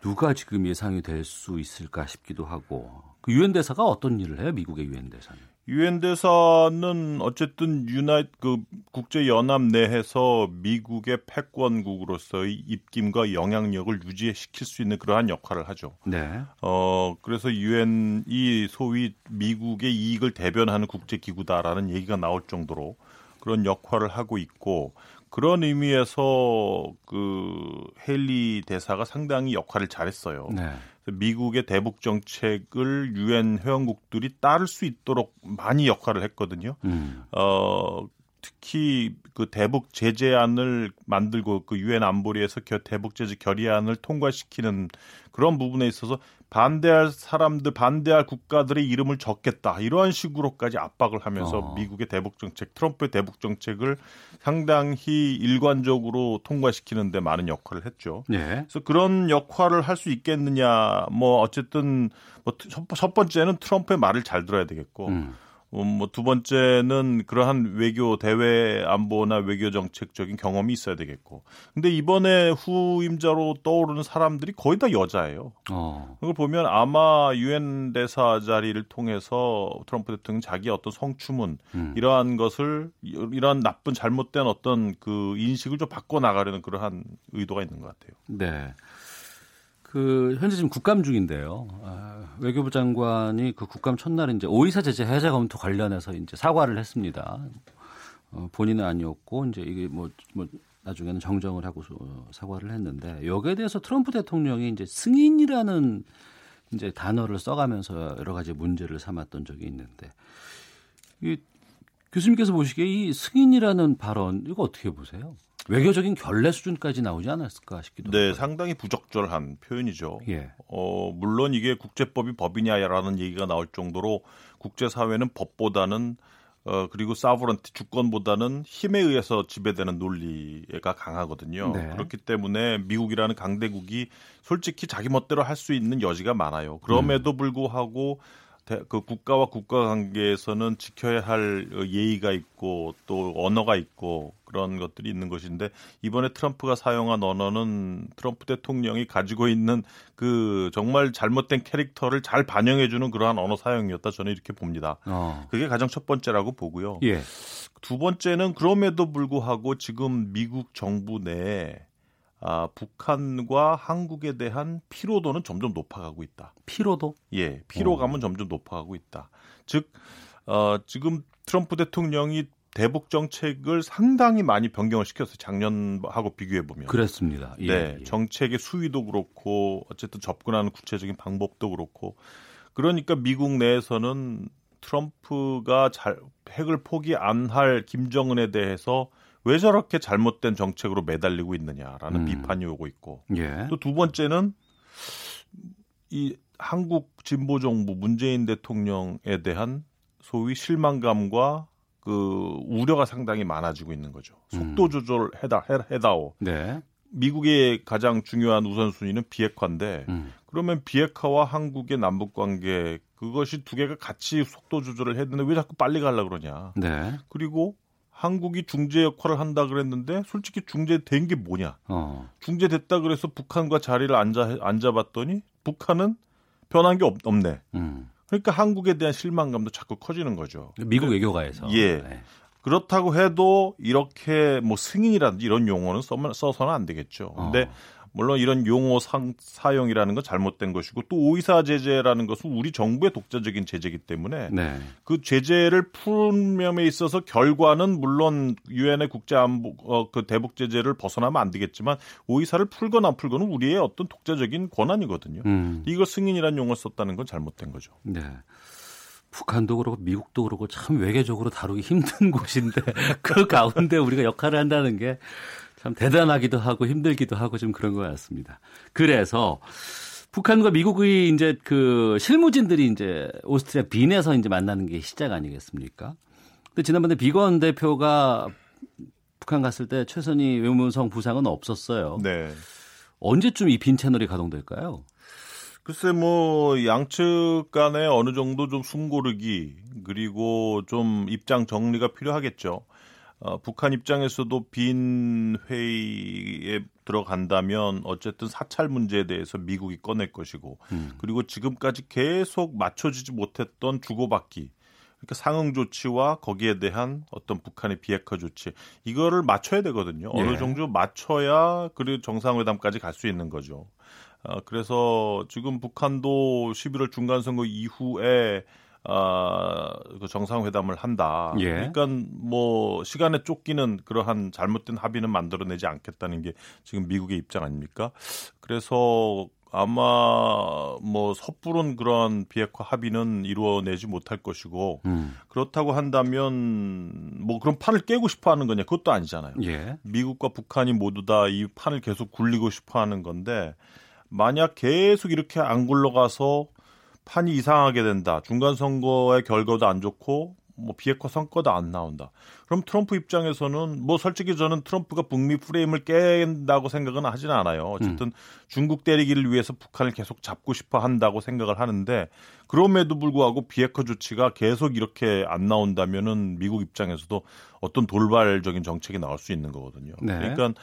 누가 지금 예상이 될 수 있을까 싶기도 하고 그 유엔 대사가 어떤 일을 해요? 미국의 유엔 대사는? 유엔 대사는 어쨌든 유나이 그 국제 연합 내에서 미국의 패권국으로서의 입김과 영향력을 유지시킬 수 있는 그러한 역할을 하죠. 네. 어 그래서 유엔이 소위 미국의 이익을 대변하는 국제 기구다라는 얘기가 나올 정도로 그런 역할을 하고 있고 그런 의미에서 그 헨리 대사가 상당히 역할을 잘했어요. 네. 미국의 대북 정책을 유엔 회원국들이 따를 수 있도록 많이 역할을 했거든요. 음. 어 특히 그 대북 제재안을 만들고 그 유엔 안보리에서 대북 제재 결의안을 통과시키는 그런 부분에 있어서 반대할 사람들 반대할 국가들의 이름을 적겠다 이러한 식으로까지 압박을 하면서 어. 미국의 대북 정책 트럼프의 대북 정책을 상당히 일관적으로 통과시키는데 많은 역할을 했죠. 네. 그래서 그런 역할을 할 수 있겠느냐 뭐 어쨌든 뭐 첫 번째는 트럼프의 말을 잘 들어야 되겠고 음. 음, 뭐두 번째는 그러한 외교 대외 안보나 외교 정책적인 경험이 있어야 되겠고. 근데 이번에 후임자로 떠오르는 사람들이 거의 다 여자예요. 어. 그걸 보면 아마 유엔 대사 자리를 통해서 트럼프 대통령 자기 어떤 성추문 음. 이러한 것을 이러한 나쁜 잘못된 어떤 그 인식을 좀 바꿔 나가려는 그러한 의도가 있는 것 같아요. 네. 그 현재 지금 국감 중인데요. 아, 외교부 장관이 그 국감 첫날 이제 오이사 제재 해제 검토 관련해서 이제 사과를 했습니다. 어, 본인은 아니었고 이제 이게 뭐, 뭐 나중에는 정정을 하고 사과를 했는데 여기에 대해서 트럼프 대통령이 이제 승인이라는 이제 단어를 써가면서 여러 가지 문제를 삼았던 적이 있는데 이 교수님께서 보시기에 이 승인이라는 발언 이거 어떻게 보세요? 외교적인 결례 수준까지 나오지 않았을까 싶기도 네, 하고요. 상당히 부적절한 표현이죠. 예. 어, 물론 이게 국제법이 법이냐라는 얘기가 나올 정도로 국제사회는 법보다는 어, 그리고 사브런티 주권보다는 힘에 의해서 지배되는 논리가 강하거든요. 네. 그렇기 때문에 미국이라는 강대국이 솔직히 자기 멋대로 할 수 있는 여지가 많아요. 그럼에도 음. 불구하고 그 국가와 국가 관계에서는 지켜야 할 예의가 있고 또 언어가 있고 그런 것들이 있는 것인데 이번에 트럼프가 사용한 언어는 트럼프 대통령이 가지고 있는 그 정말 잘못된 캐릭터를 잘 반영해주는 그러한 언어 사용이었다 저는 이렇게 봅니다. 어. 그게 가장 첫 번째라고 보고요. 예. 두 번째는 그럼에도 불구하고 지금 미국 정부 내에 아, 북한과 한국에 대한 피로도는 점점 높아가고 있다. 피로도? 예, 피로감은 어. 점점 높아가고 있다. 즉, 어, 지금 트럼프 대통령이 대북 정책을 상당히 많이 변경을 시켰어요. 작년하고 비교해 보면. 그렇습니다. 예, 네, 예. 정책의 수위도 그렇고 어쨌든 접근하는 구체적인 방법도 그렇고 그러니까 미국 내에서는 트럼프가 잘 핵을 포기 안 할 김정은에 대해서 왜 저렇게 잘못된 정책으로 매달리고 있느냐라는 음. 비판이 오고 있고 예. 또두 번째는 이 한국 진보 정부 문재인 대통령에 대한 소위 실망감과 그 우려가 상당히 많아지고 있는 거죠. 속도 음. 조절 해다 해다오. 네. 미국의 가장 중요한 우선순위는 비핵화인데 음. 그러면 비핵화와 한국의 남북 관계 그것이 두 개가 같이 속도 조절을 해야 되는데 왜 자꾸 빨리 가려 그러냐. 네. 그리고 한국이 중재 역할을 한다 그랬는데 솔직히 중재된 게 뭐냐? 어. 중재됐다 그래서 북한과 자리를 앉아 앉아봤더니 북한은 변한 게 없, 없네. 음. 그러니까 한국에 대한 실망감도 자꾸 커지는 거죠. 미국 외교가에서. 예. 네. 그렇다고 해도 이렇게 뭐 승인이라든지 이런 용어는 써서는 안 되겠죠. 근데 어. 물론 이런 용어 상, 사용이라는 건 잘못된 것이고 또 오이사 제재라는 것은 우리 정부의 독자적인 제재이기 때문에 네. 그 제재를 푸는 면에 있어서 결과는 물론 유엔의 국제 안보 어, 그 대북 제재를 벗어나면 안 되겠지만 오이사를 풀거나 안 풀거는 우리의 어떤 독자적인 권한이거든요. 음. 이걸 승인이라는 용어를 썼다는 건 잘못된 거죠. 네. 북한도 그렇고 미국도 그렇고 참 외교적으로 다루기 힘든 곳인데 그 가운데 우리가 역할을 한다는 게 참 대단하기도 하고 힘들기도 하고 좀 그런 것 같습니다. 그래서 북한과 미국의 이제 그 실무진들이 이제 오스트리아 빈에서 이제 만나는 게 시작 아니겠습니까? 근데 지난번에 비건 대표가 북한 갔을 때 최선희 외무성 부상은 없었어요. 네. 언제쯤 이 빈 채널이 가동될까요? 글쎄 뭐 양측 간에 어느 정도 좀 숨고르기 그리고 좀 입장 정리가 필요하겠죠. 어, 북한 입장에서도 빈 회의에 들어간다면 어쨌든 사찰 문제에 대해서 미국이 꺼낼 것이고 음. 그리고 지금까지 계속 맞춰지지 못했던 주고받기 그러니까 상응 조치와 거기에 대한 어떤 북한의 비핵화 조치 이거를 맞춰야 되거든요. 예. 어느 정도 맞춰야 그리고 정상회담까지 갈 수 있는 거죠. 어, 그래서 지금 북한도 11월 중간 선거 이후에 어, 그 정상회담을 한다. 예. 그러니까 뭐 시간에 쫓기는 그러한 잘못된 합의는 만들어내지 않겠다는 게 지금 미국의 입장 아닙니까? 그래서 아마 뭐 섣부른 그런 비핵화 합의는 이루어내지 못할 것이고 음. 그렇다고 한다면 뭐 그런 판을 깨고 싶어 하는 거냐 그것도 아니잖아요. 예. 미국과 북한이 모두 다 이 판을 계속 굴리고 싶어 하는 건데 만약 계속 이렇게 안 굴러가서 판이 이상하게 된다. 중간 선거의 결과도 안 좋고 뭐 비핵화 성과도 안 나온다. 그럼 트럼프 입장에서는 뭐 솔직히 저는 트럼프가 북미 프레임을 깬다고 생각은 하지는 않아요. 어쨌든 음. 중국 때리기를 위해서 북한을 계속 잡고 싶어 한다고 생각을 하는데 그럼에도 불구하고 비핵화 조치가 계속 이렇게 안 나온다면은 미국 입장에서도 어떤 돌발적인 정책이 나올 수 있는 거거든요. 네. 그러니까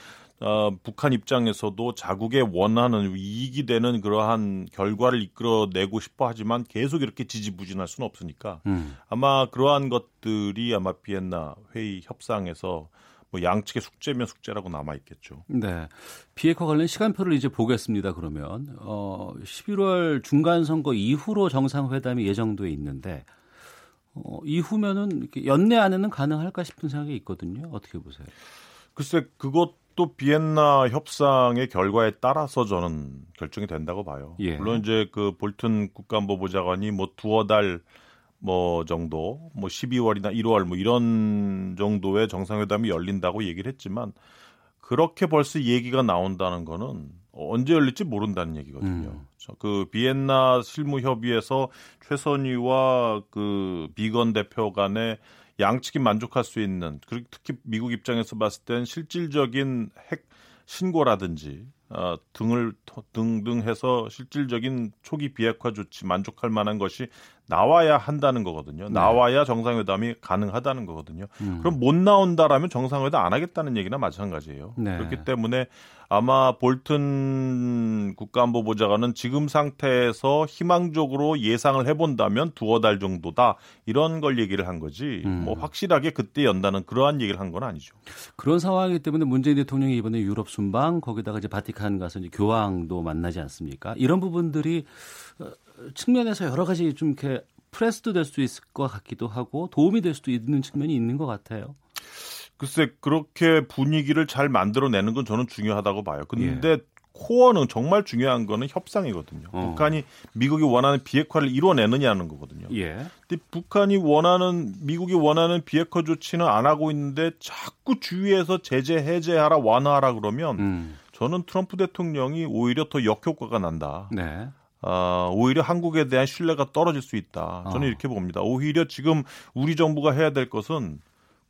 어, 북한 입장에서도 자국의 원하는 이익이 되는 그러한 결과를 이끌어내고 싶어 하지만 계속 이렇게 지지부진할 수는 없으니까 음. 아마 그러한 것들이 아마 비엔나 회의 협상에서 뭐 양측의 숙제면 숙제라고 남아 있겠죠. 네. 비핵화 관련 시간표를 이제 보겠습니다. 그러면 어 11월 중간 선거 이후로 정상회담이 예정돼 있는데 어 이후면은 연내 안에는 가능할까 싶은 생각이 있거든요. 어떻게 보세요? 글쎄 그것 또 비엔나 협상의 결과에 따라서 저는 결정이 된다고 봐요. 예. 물론 이제 그 볼튼 국가안보보좌관이 뭐 두어 달뭐 정도 뭐 12월이나 1월 뭐 이런 정도의 정상회담이 열린다고 얘기를 했지만 그렇게 벌써 얘기가 나온다는 거는 언제 열릴지 모른다는 얘기거든요. 음. 그 비엔나 실무 협의에서 최선희와 그 비건 대표 간의 양측이 만족할 수 있는 그리고 특히 미국 입장에서 봤을 땐 실질적인 핵 신고라든지 어, 등을 등등 해서 실질적인 초기 비핵화 조치 만족할 만한 것이 나와야 한다는 거거든요. 네. 나와야 정상회담이 가능하다는 거거든요. 음. 그럼 못 나온다라면 정상회담 안 하겠다는 얘기나 마찬가지예요. 네. 그렇기 때문에 아마 볼튼 국가안보보좌관은 지금 상태에서 희망적으로 예상을 해본다면 두어 달 정도다 이런 걸 얘기를 한 거지 음. 뭐 확실하게 그때 연다는 그러한 얘기를 한 건 아니죠. 그런 상황이기 때문에 문재인 대통령이 이번에 유럽 순방 거기다가 이제 바티칸 가서 이제 교황도 만나지 않습니까? 이런 부분들이 어, 측면에서 여러 가지 좀 이렇게 프레스도 될 수 있을 것 같기도 하고 도움이 될 수도 있는 측면이 있는 것 같아요. 글쎄 그렇게 분위기를 잘 만들어내는 건 저는 중요하다고 봐요. 근데 예. 코어는 정말 중요한 거는 협상이거든요. 어. 북한이 미국이 원하는 비핵화를 이뤄내느냐는 거거든요. 예. 근데 북한이 원하는 미국이 원하는 비핵화 조치는 안 하고 있는데 자꾸 주위에서 제재 해제하라 완화하라 그러면 음. 저는 트럼프 대통령이 오히려 더 역효과가 난다. 네. 어, 오히려 한국에 대한 신뢰가 떨어질 수 있다. 저는 어. 이렇게 봅니다. 오히려 지금 우리 정부가 해야 될 것은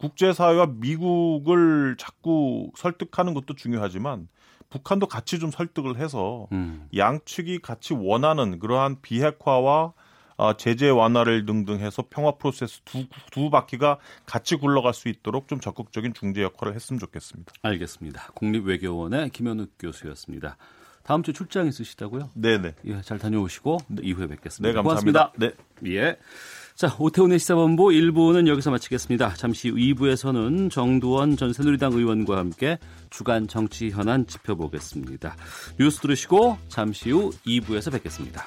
국제사회와 미국을 자꾸 설득하는 것도 중요하지만 북한도 같이 좀 설득을 해서 음. 양측이 같이 원하는 그러한 비핵화와 어, 제재 완화를 등등 해서 평화 프로세스 두, 두 바퀴가 같이 굴러갈 수 있도록 좀 적극적인 중재 역할을 했으면 좋겠습니다. 알겠습니다. 국립외교원의 김현욱 교수였습니다. 다음 주 출장 있으시다고요? 네네. 예, 잘 다녀오시고 네. 이후에 뵙겠습니다. 네, 감사합니다. 고맙습니다. 네. 예. 자, 오태훈의 시사본부 1부는 여기서 마치겠습니다. 잠시 후 2부에서는 정두원 전 새누리당 의원과 함께 주간 정치 현안 짚어보겠습니다. 뉴스 들으시고 잠시 후 2부에서 뵙겠습니다.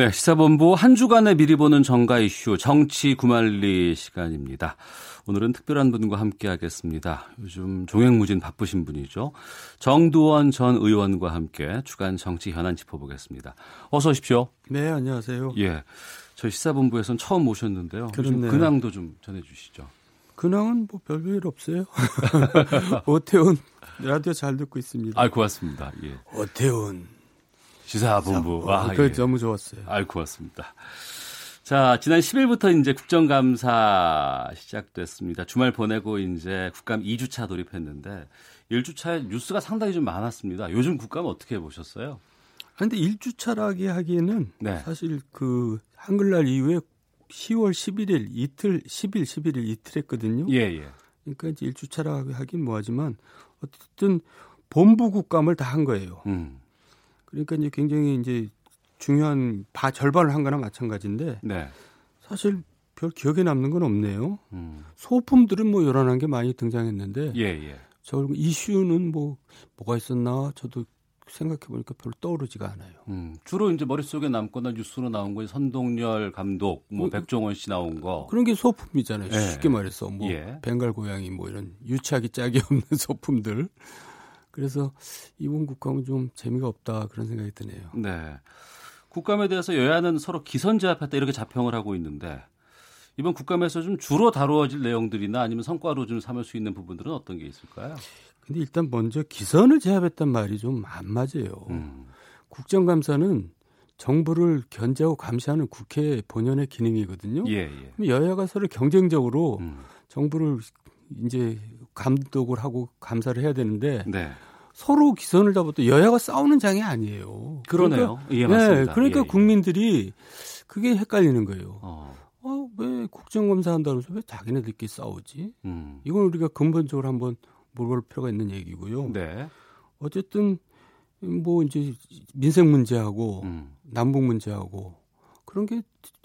네, 시사본부 한 주간의 미리 보는 정가 이슈 정치 구말리 시간입니다. 오늘은 특별한 분과 함께 하겠습니다. 요즘 종횡무진 바쁘신 분이죠. 정두원 전 의원과 함께 주간 정치 현안 짚어보겠습니다. 어서 오십시오. 네, 안녕하세요. 예. 저희 시사본부에서는 처음 모셨는데요. 근황도 좀 전해주시죠. 근황은 뭐 별별 없어요. 오태훈 라디오 잘 듣고 있습니다. 아, 고맙습니다. 예. 오태훈 시사본부. 아, 아, 그 예. 너무 좋았어요. 아, 고맙습니다. 자, 지난 10일부터 이제 국정감사 시작됐습니다. 주말 보내고 이제 국감 2주차 돌입했는데 1주차에 뉴스가 상당히 좀 많았습니다. 요즘 국감 어떻게 보셨어요? 근데 일주차라기 하기에는 네. 사실 그 한글날 이후에 10월 11일 이틀 10일 11일 이틀 했거든요. 예, 예. 그러니까 이제 일주차라고 하긴 뭐하지만 어쨌든 본부 국감을 다 한 거예요. 음. 그러니까 이제 굉장히 이제 중요한 바 절반을 한 거나 마찬가지인데 네. 사실 별 기억에 남는 건 없네요. 음. 소품들은 뭐 요란한 게 많이 등장했는데 예, 예. 저 이슈는 뭐 뭐가 있었나 저도 생각해 보니까 별로 떠오르지가 않아요. 음, 주로 이제 머릿속에 남거나 뉴스로 나온 거 선동열 감독, 뭐 어, 백종원 씨 나온 거. 그런 게 소품이잖아요. 예. 쉽게 말해서 뭐 예. 벵갈 고양이 뭐 이런 유치하기 짝이 없는 소품들. 그래서 이번 국감은 좀 재미가 없다 그런 생각이 드네요. 네. 국감에 대해서 여야는 서로 기선제압했다 이렇게 자평을 하고 있는데 이번 국감에서 좀 주로 다루어질 내용들이나 아니면 성과로 좀 삼을 수 있는 부분들은 어떤 게 있을까요? 근데 일단 먼저 기선을 제압했단 말이 좀 안 맞아요. 음. 국정감사는 정부를 견제하고 감시하는 국회 본연의 기능이거든요. 예, 예. 그럼 여야가 서로 경쟁적으로 음. 정부를 이제 감독을 하고 감사를 해야 되는데 네. 서로 기선을 잡아도 여야가 싸우는 장이 아니에요. 그러네요. 그러니까, 예, 맞습니다. 네, 그러니까 예, 예. 국민들이 그게 헷갈리는 거예요. 어. 어, 왜 국정감사 한다면서 왜 자기네들끼리 싸우지? 음. 이건 우리가 근본적으로 한번 물어볼 필요가 있는 얘기고요. 네. 어쨌든 뭐 이제 민생 문제하고 음. 남북 문제하고 그런 게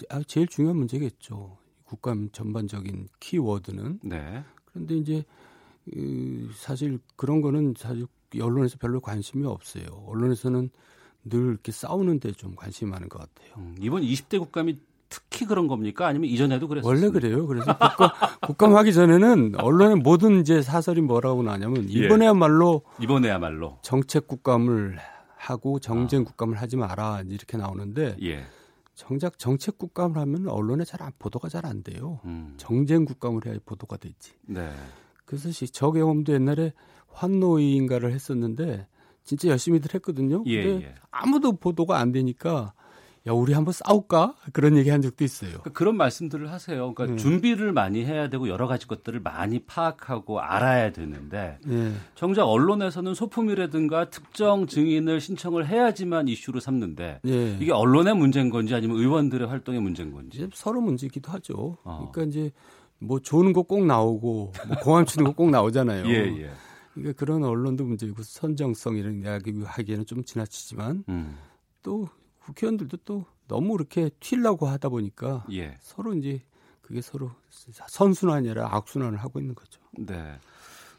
아, 제일 중요한 문제겠죠. 국감 전반적인 키워드는 네. 그런데 이제 그 사실 그런 거는 사실 언론에서 별로 관심이 없어요. 언론에서는 늘 이렇게 싸우는 데 좀 관심이 많은 것 같아요. 음, 이번 20대 국감이 특히 그런 겁니까? 아니면 이전에도 그랬어요? 원래 그래요. 그래서 국감, 국감 하기 전에는 언론의 모든 이제 사설이 뭐라고 나냐면 예. 이번에야말로 이번에야말로 정책 국감을 하고 정쟁 국감을 하지 마라 이렇게 나오는데 예. 정작 정책 국감을 하면 언론에 잘 안, 보도가 잘 안 돼요. 음. 정쟁 국감을 해야 보도가 되지. 네. 그래서 시- 저 경험도 옛날에 환노위인가를 했었는데 진짜 열심히들 했거든요. 예, 근데 예. 아무도 보도가 안 되니까 야 우리 한번 싸울까 그런 얘기 한 적도 있어요. 그러니까 그런 말씀들을 하세요. 그러니까 네. 준비를 많이 해야 되고 여러 가지 것들을 많이 파악하고 알아야 되는데 예. 정작 언론에서는 소품이라든가 특정 증인을 신청을 해야지만 이슈로 삼는데 예. 이게 언론의 문제인 건지 아니면 의원들의 활동의 문제인 건지. 서로 문제이기도 하죠. 어. 그러니까 이제 뭐 좋은 거 꼭 나오고 뭐 공안 치는 거 꼭 나오잖아요. 예, 예. 그러니까 그런 언론도 문제이고 선정성이라는 이야기 하기에는 좀 지나치지만 음. 또 국회의원들도 또 너무 이렇게 튀려고 하다 보니까 예. 서로 이제 그게 서로 선순환이 아니라 악순환을 하고 있는 거죠. 네.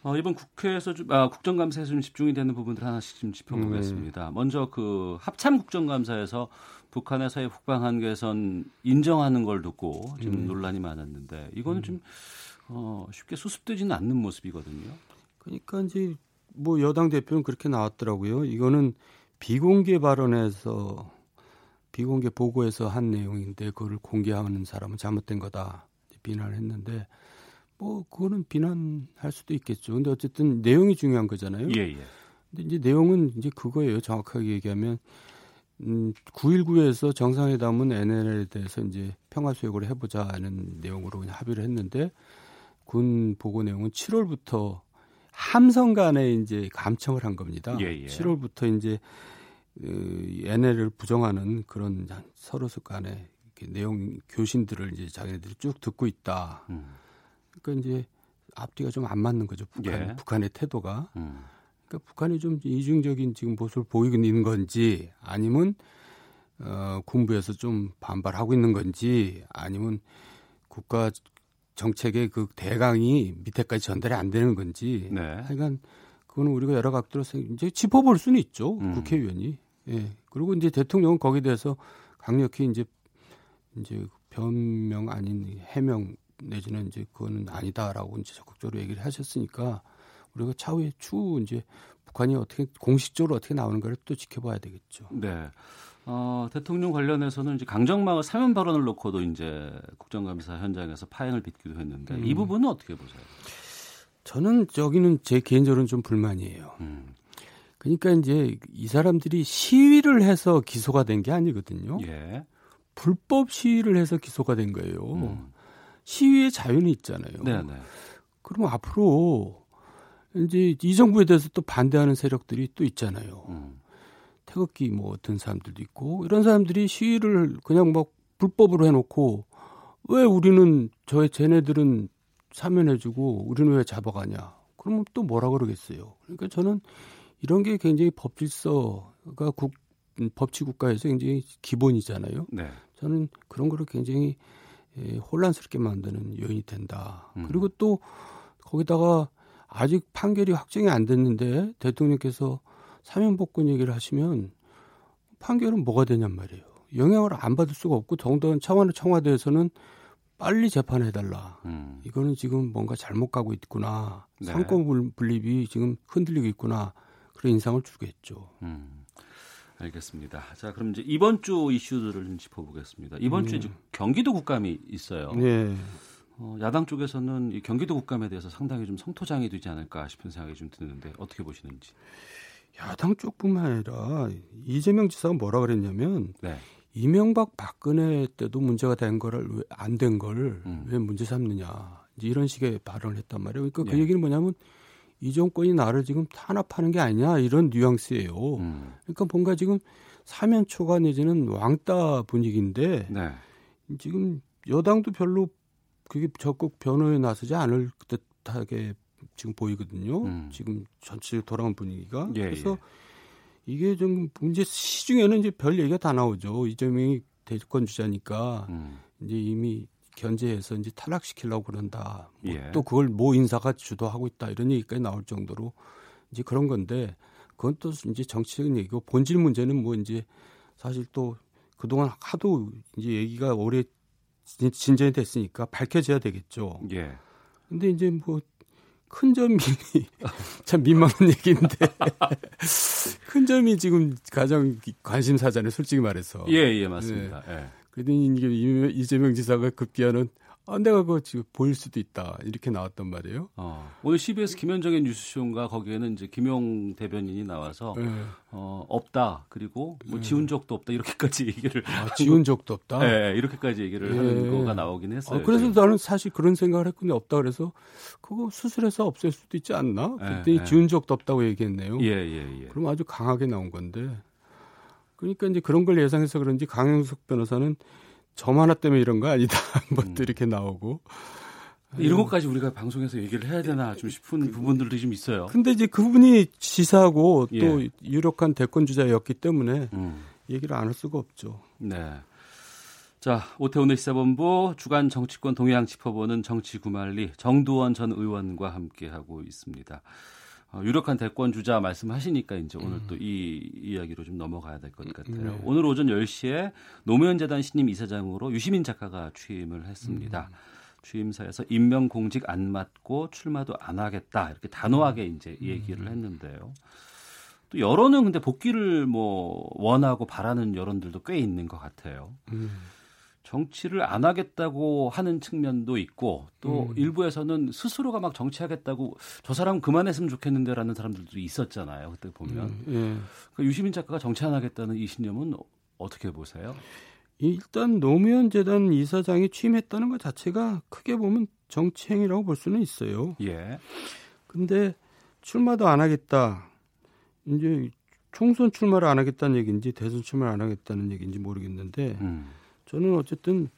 어, 이번 국회에서 좀, 아, 국정감사에서 좀 집중이 되는 부분들 하나씩 좀 짚어보겠습니다. 먼저 그 합참 국정감사에서 북한의 서해 북방한 개선 인정하는 걸 듣고 지금 음. 논란이 많았는데 이거는 좀 어, 쉽게 수습되지는 않는 모습이거든요. 그러니까 이제 뭐 여당 대표는 그렇게 나왔더라고요. 이거는 비공개 발언에서 비공개 보고에서 한 내용인데 그거를 공개하는 사람은 잘못된 거다 비난을 했는데 뭐 그거는 비난할 수도 있겠죠. 근데 어쨌든 내용이 중요한 거잖아요. 예, 예. 근데 이제 내용은 이제 그거예요. 정확하게 얘기하면 음, 9.19에서 정상회담은 NLL에 대해서 이제 평화 수역으로 해보자는 내용으로 그냥 합의를 했는데 군 보고 내용은 7월부터 함성 간에 이제 감청을 한 겁니다. 예, 예. 7월부터 이제 그 NL을 부정하는 그런 서로 간에 이렇게 내용 교신들을 이제 자기네들이 쭉 듣고 있다. 음. 그러니까 이제 앞뒤가 좀 안 맞는 거죠. 북한, 예. 북한의 태도가. 음. 그러니까 북한이 좀 이중적인 지금 모습을 보이고 있는 건지 아니면 어, 군부에서 좀 반발하고 있는 건지 아니면 국가 정책의 그 대강이 밑에까지 전달이 안 되는 건지 네. 하여간 그거는 우리가 여러 각도로 생- 이제 짚어볼 수는 있죠 음. 국회의원이 예 그리고 이제 대통령은 거기에 대해서 강력히 이제 이제 변명 아닌 해명 내지는 이제 그거는 아니다라고 이제 적극적으로 얘기를 하셨으니까 우리가 차후에 추후 이제 북한이 어떻게 공식적으로 어떻게 나오는가를 또 지켜봐야 되겠죠. 네. 어, 대통령 관련해서는 이제 강정마을 사면 발언을 놓고도 이제 국정감사 현장에서 파행을 빚기도 했는데 이 음. 부분은 어떻게 보세요? 저는 저기는 제 개인적으로는 좀 불만이에요. 음. 그러니까 이제 이 사람들이 시위를 해서 기소가 된 게 아니거든요. 예. 불법 시위를 해서 기소가 된 거예요. 음. 시위의 자유는 있잖아요. 네, 네. 그럼 앞으로 이제 이 정부에 대해서 또 반대하는 세력들이 또 있잖아요. 음. 태극기 뭐 든 사람들도 있고 이런 사람들이 시위를 그냥 막 불법으로 해놓고 왜 우리는 저 쟤네들은 사면해주고 우리는 왜 잡아가냐? 그러면 또 뭐라 그러겠어요? 그러니까 저는 이런 게 굉장히 법질서가 국 법치 국가에서 굉장히 기본이잖아요. 네. 저는 그런 거를 굉장히 예, 혼란스럽게 만드는 요인이 된다. 음. 그리고 또 거기다가 아직 판결이 확정이 안 됐는데 대통령께서 사면복권 얘기를 하시면 판결은 뭐가 되냔 말이에요. 영향을 안 받을 수가 없고 정도는 차원의 청와대에서는 빨리 재판해달라. 음. 이거는 지금 뭔가 잘못 가고 있구나. 네. 상권 분립이 지금 흔들리고 있구나. 그런 인상을 주겠죠. 음. 알겠습니다. 자, 그럼 이제 이번 주 이슈들을 좀 짚어보겠습니다. 이번 네. 주에 이제 경기도 국감이 있어요. 네. 어, 야당 쪽에서는 이 경기도 국감에 대해서 상당히 좀 성토장이 되지 않을까 싶은 생각이 좀 드는데 어떻게 보시는지. 야당 쪽뿐만 아니라 이재명 지사가 뭐라 그랬냐면 네. 이명박 박근혜 때도 문제가 된 거를 왜안된 걸왜 음. 문제 삼느냐 이제 이런 식의 발언을 했단 말이에요. 그러니까 그 예. 얘기는 뭐냐면 이 정권이 나를 지금 탄압하는 게 아니냐 이런 뉘앙스예요. 음. 그러니까 뭔가 지금 사면 초과 내지는 왕따 분위기인데 네. 지금 여당도 별로 그게 적극 변호에 나서지 않을 듯하게 지금 보이거든요. 음. 지금 전체 돌아간 분위기가 예, 그래서 예. 이게 좀 이제 시중에는 이제 별 얘기가 다 나오죠. 이재명이 대권 주자니까 음. 이제 이미 견제해서 이제 탈락시키려고 그런다. 뭐 예. 또 그걸 모 인사가 주도하고 있다 이런 얘기까지 나올 정도로 이제 그런 건데 그건 또 이제 정치적인 얘기고 본질 문제는 뭐 이제 사실 또 그동안 하도 이제 얘기가 오래 진- 진전이 됐으니까 밝혀져야 되겠죠. 예. 근데 이제 뭐 큰 점이 참 민망한 얘기인데 큰 점이 지금 가장 관심사잖아요. 솔직히 말해서. 예, 예, 맞습니다. 예. 그랬더니 이재명 지사가 급기야는 아, 내가 그거 지금 보일 수도 있다 이렇게 나왔단 말이에요. 어, 오늘 CBS 김현정의 뉴스쇼인가 거기에는 이제 김용 대변인이 나와서 네. 어, 없다 그리고 뭐 지운 적도 없다 이렇게까지 얘기를 아, 지운 적도 없다. 네, 이렇게까지 얘기를 예. 하는 거가 나오긴 했어요. 아, 그래서 저희. 나는 사실 그런 생각을 했는데 없다 그래서 그거 수술해서 없앨 수도 있지 않나? 예, 그랬더니 예. 지운 적도 없다고 얘기했네요. 예, 예, 예. 그럼 아주 강하게 나온 건데. 그러니까 이제 그런 걸 예상해서 그런지 강영숙 변호사는 점 하나 때문에 이런 거 아니다. 뭐 음. 또 이렇게 나오고. 이런 것까지 우리가 방송에서 얘기를 해야 되나 좀 싶은 부분들도 좀 있어요. 근데 이제 그분이 지사하고 예. 또 유력한 대권 주자였기 때문에 음. 얘기를 안 할 수가 없죠. 네. 자, 오태훈의 시사본부 주간 정치권 동향 짚어보는 정치 구말리 정두원 전 의원과 함께하고 있습니다. 어, 유력한 대권 주자 말씀하시니까 이제 오늘 또이 이야기로 좀 넘어가야 될 것 같아요. 네. 오늘 오전 10시에 노무현 재단 신임 이사장으로 유시민 작가가 취임을 했습니다. 취임사에서 임명 공직 안 맡고 출마도 안 하겠다 이렇게 단호하게 이제 얘기를 했는데요. 또 여론은 근데 복귀를 뭐 원하고 바라는 여론들도 꽤 있는 것 같아요. 음. 정치를 안 하겠다고 하는 측면도 있고 또 음. 일부에서는 스스로가 막 정치하겠다고 저 사람 그만했으면 좋겠는데라는 사람들도 있었잖아요. 그때 보면 음, 예. 그 유시민 작가가 정치 안 하겠다는 이 신념은 어떻게 보세요? 일단 노무현 재단 이사장이 취임했다는 것 자체가 크게 보면 정치 행위라고 볼 수는 있어요. 예. 근데 출마도 안 하겠다. 이제 총선 출마를 안 하겠다는 얘기인지 대선 출마를 안 하겠다는 얘기인지 모르겠는데 음. 저는 어쨌든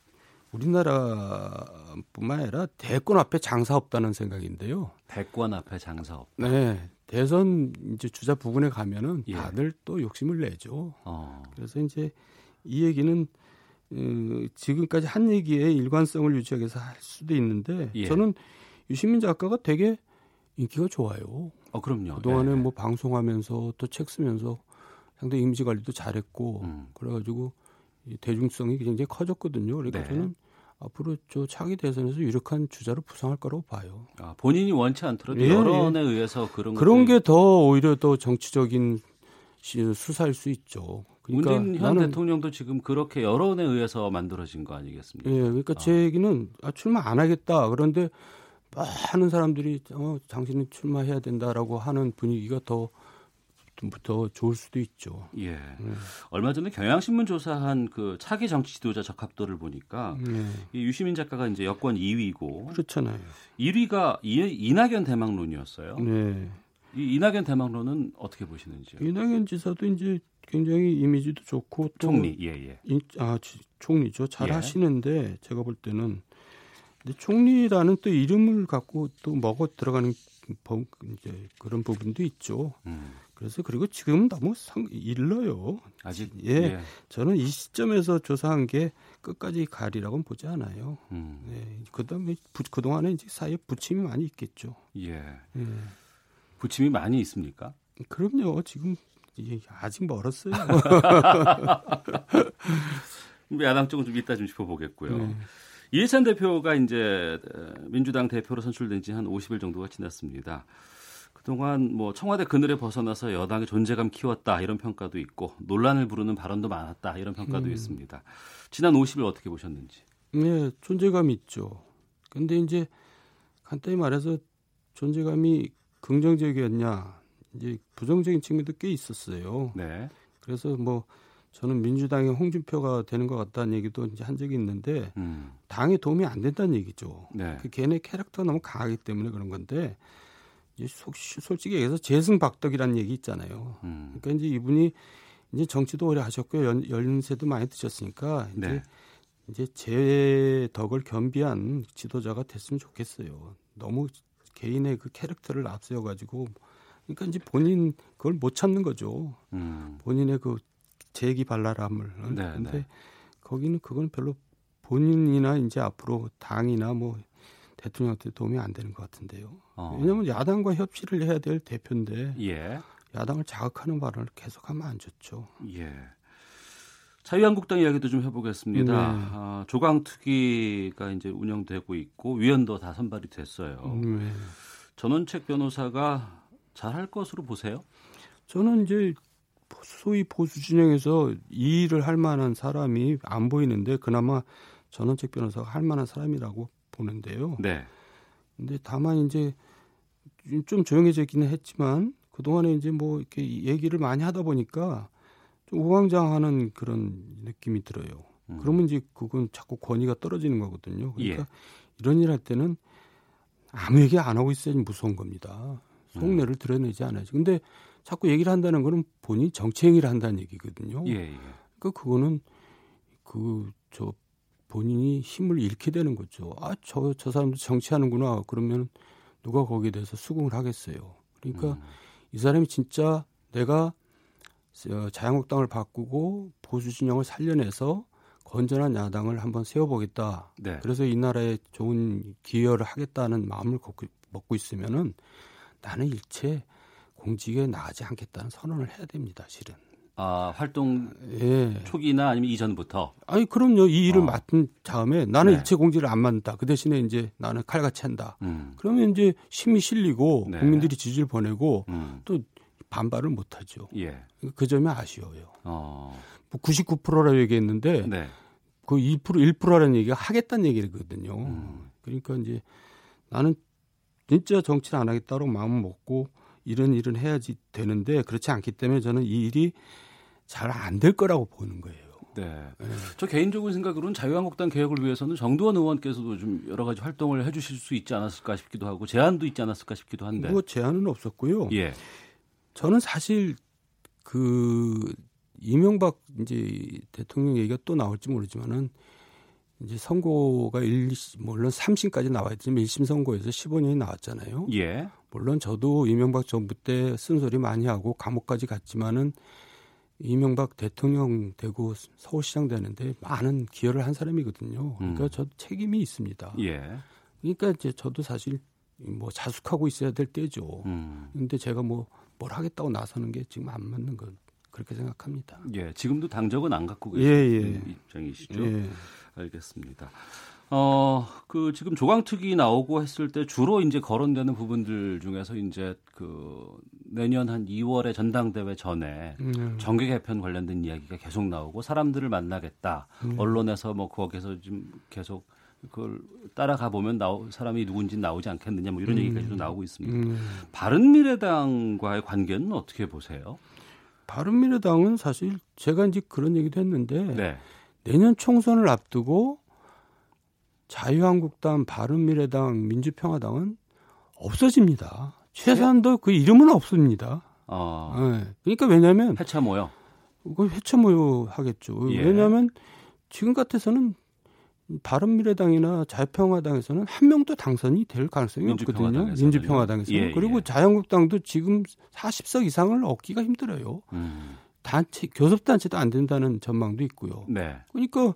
우리나라뿐만 아니라 대권 앞에 장사 없다는 생각인데요. 대권 앞에 장사 없. 네, 대선 이제 주자 부근에 가면은 예. 다들 또 욕심을 내죠. 어. 그래서 이제 이 얘기는 어, 지금까지 한 얘기에 일관성을 유지하기 위해서 할 수도 있는데 예. 저는 유시민 작가가 되게 인기가 좋아요. 어 그럼요. 그동안에 예. 뭐 방송하면서 또 책 쓰면서 상당히 이미지 관리도 잘했고 음. 그래가지고 이 대중성이 굉장히 커졌거든요. 그러니까 네. 저는 앞으로 저 차기 대선에서 유력한 주자로 부상할 거라고 봐요. 아, 본인이 원치 않더라도 예, 여론에 의해서 그런 그런 게 더 오히려 더 정치적인 시- 수사일 수 있죠. 그러니까 문재인 현 나는 대통령도 지금 그렇게 여론에 의해서 만들어진 거 아니겠습니까? 예, 그러니까 제 얘기는 아, 출마 안 하겠다. 그런데 많은 사람들이 어, 당신은 출마해야 된다라고 하는 분위기가 더, 더 좋을 수도 있죠. 예. 음. 얼마 전에 경향신문 조사한 그 차기 정치 지도자 적합도를 보니까 네, 이 유시민 작가가 이제 여권 2위고 그렇잖아요. 1위가 이, 이낙연 대망론이었어요. 네. 이 이낙연 대망론은 어떻게 보시는지요? 이낙연 지사도 이제 굉장히 이미지도 좋고 또 총리 예 예. 이, 아 총리죠. 잘 예. 하시는데 제가 볼 때는 근데 총리라는 또 이름을 갖고 또 먹어 들어가는 법, 이제 그런 부분도 있죠. 음. 그래서 그리고 지금 너무 상, 일러요. 아직 예, 예. 저는 이 시점에서 조사한 게 끝까지 가리라고는 보지 않아요. 음. 네, 그다음에 부, 그동안에 이제 사이에 부침이 많이 있겠죠. 예. 예. 부침이 많이 있습니까? 그럼요. 지금 이게 아직 멀었어요. 야당 쪽은 좀 이따 좀 짚어보겠고요. 네. 이해찬 대표가 이제 어, 민주당 대표로 선출된 지 한 50일 정도가 지났습니다. 그동안 뭐 청와대 그늘에 벗어나서 여당의 존재감 키웠다 이런 평가도 있고 논란을 부르는 발언도 많았다 이런 평가도 음. 있습니다. 지난 50일 어떻게 보셨는지? 네, 존재감 있죠. 근데 이제 간단히 말해서 존재감이 긍정적이었냐, 이제 부정적인 측면도 꽤 있었어요. 네. 그래서 뭐 저는 민주당의 홍준표가 되는 것 같다는 얘기도 이제 한 적이 있는데 음. 당에 도움이 안 된다는 얘기죠. 네. 그 걔네 캐릭터가 너무 강하기 때문에 그런 건데 솔직히 얘기해서 재승박덕이라는 얘기 있잖아요. 음. 그러니까 이제 이분이 이제 정치도 오래 하셨고 연, 연세도 많이 드셨으니까 이제 네. 이제 제 덕을 겸비한 지도자가 됐으면 좋겠어요. 너무 개인의 그 캐릭터를 앞세워 가지고 그러니까 이제 본인 그걸 못 찾는 거죠. 음. 본인의 그 재기 발랄함을. 네, 근데 네. 거기는 그건 별로 본인이나 이제 앞으로 당이나 뭐 대통령한테 도움이 안 되는 것 같은데요. 어. 왜냐하면 야당과 협치를 해야 될 대표인데 예. 야당을 자극하는 발언을 계속하면 안 좋죠. 예. 자유한국당 이야기도 좀 해보겠습니다. 네. 아, 조강특위가 이제 운영되고 있고 위원도 다 선발이 됐어요. 네. 전원책 변호사가 잘할 것으로 보세요? 저는 이제 소위 보수 진영에서 이 일을 할 만한 사람이 안 보이는데 그나마 전원책 변호사가 할 만한 사람이라고 보는데요. 네. 근데 다만 이제 좀 조용해지기는 했지만 그 동안에 이제 뭐 이렇게 얘기를 많이 하다 보니까 좀 우왕좌왕하는 그런 느낌이 들어요. 음. 그러면 이제 그건 자꾸 권위가 떨어지는 거거든요. 그러니까 예. 이런 일 할 때는 아무 얘기 안 하고 있어야지 무서운 겁니다. 음. 속내를 드러내지 않아야지. 근데 자꾸 얘기를 한다는 거는 본인이 정치 행위를 한다는 얘기거든요. 예, 예. 그러니까 그거는 그 저 본인이 힘을 잃게 되는 거죠. 아, 저, 저 사람도 정치하는구나. 그러면 누가 거기에 대해서 수긍을 하겠어요. 그러니까 음. 이 사람이 진짜 내가 어, 자유한국당을 바꾸고 보수 진영을 살려내서 건전한 야당을 한번 세워보겠다. 네. 그래서 이 나라에 좋은 기여를 하겠다는 마음을 먹고, 먹고 있으면은 나는 일체 공직에 나가지 않겠다는 선언을 해야 됩니다. 실은. 아, 활동 예. 초기나 아니면 이전부터 아니 그럼요. 이 일을 어. 맡은 다음에 나는 네. 일체 공직을 안 맡는다. 그 대신에 이제 나는 칼같이 한다. 음. 그러면 이제 힘이 실리고 네. 국민들이 지지를 보내고 음. 또 반발을 못 하죠. 예. 그 점이 아쉬워요. 어. 뭐 99%라고 얘기했는데 네. 그 2% 1%라는 얘기가 하겠다는 얘기거든요. 음. 그러니까 이제 나는 진짜 정치를 안 하겠다고 마음 먹고 이런 일은 해야지 되는데 그렇지 않기 때문에 저는 이 일이 잘 안 될 거라고 보는 거예요. 네. 저 개인적인 생각으로는 자유한국당 개혁을 위해서는 정두원 의원께서도 좀 여러 가지 활동을 해 주실 수 있지 않았을까 싶기도 하고 제안도 있지 않았을까 싶기도 한데. 뭐 제한은 없었고요. 예. 저는 사실 그 이명박 이제 대통령 얘기가 또 나올지 모르지만은 이제 선고가 1, 물론 3심까지 나왔지만 1심 선고에서 15년이 나왔잖아요. 예. 물론 저도 이명박 정부 때 쓴소리 많이 하고 감옥까지 갔지만은 이명박 대통령 되고 서울시장 되는데 많은 기여를 한 사람이거든요. 그러니까 음. 저도 책임이 있습니다. 예. 그러니까 이제 저도 사실 뭐 자숙하고 있어야 될 때죠. 음. 근데 제가 뭐 뭘 하겠다고 나서는 게 지금 안 맞는 건 그렇게 생각합니다. 예. 지금도 당적은 안 갖고 예, 계시는 예. 입장이시죠. 예. 알겠습니다. 어, 그 지금 조강특위 나오고 했을 때 주로 이제 거론되는 부분들 중에서 이제 그 내년 한 2월에 전당대회 전에 음. 정계 개편 관련된 이야기가 계속 나오고 사람들을 만나겠다. 음. 언론에서 뭐 거기서 좀 계속 그걸 따라가 보면 나오, 사람이 누군지 나오지 않겠느냐 뭐 이런 음. 얘기까지도 나오고 있습니다. 음. 바른 미래당과의 관계는 어떻게 보세요? 바른 미래당은 사실 제가 이제 그런 얘기도 했는데 네. 내년 총선을 앞두고 자유한국당, 바른미래당, 민주평화당은 없어집니다. 최소한도 그 이름은 없습니다. 어. 네. 그러니까 왜냐하면 회차 모여. 그 회차 모여 하겠죠. 예. 왜냐하면 지금 같아서는 바른미래당이나 자유평화당에서는 한 명도 당선이 될 가능성이 없거든요. 민주평화당에서는요. 민주평화당에서는 예, 그리고 예. 자유한국당도 지금 40석 이상을 얻기가 힘들어요. 음. 단체 교섭단체도 안 된다는 전망도 있고요. 네. 그러니까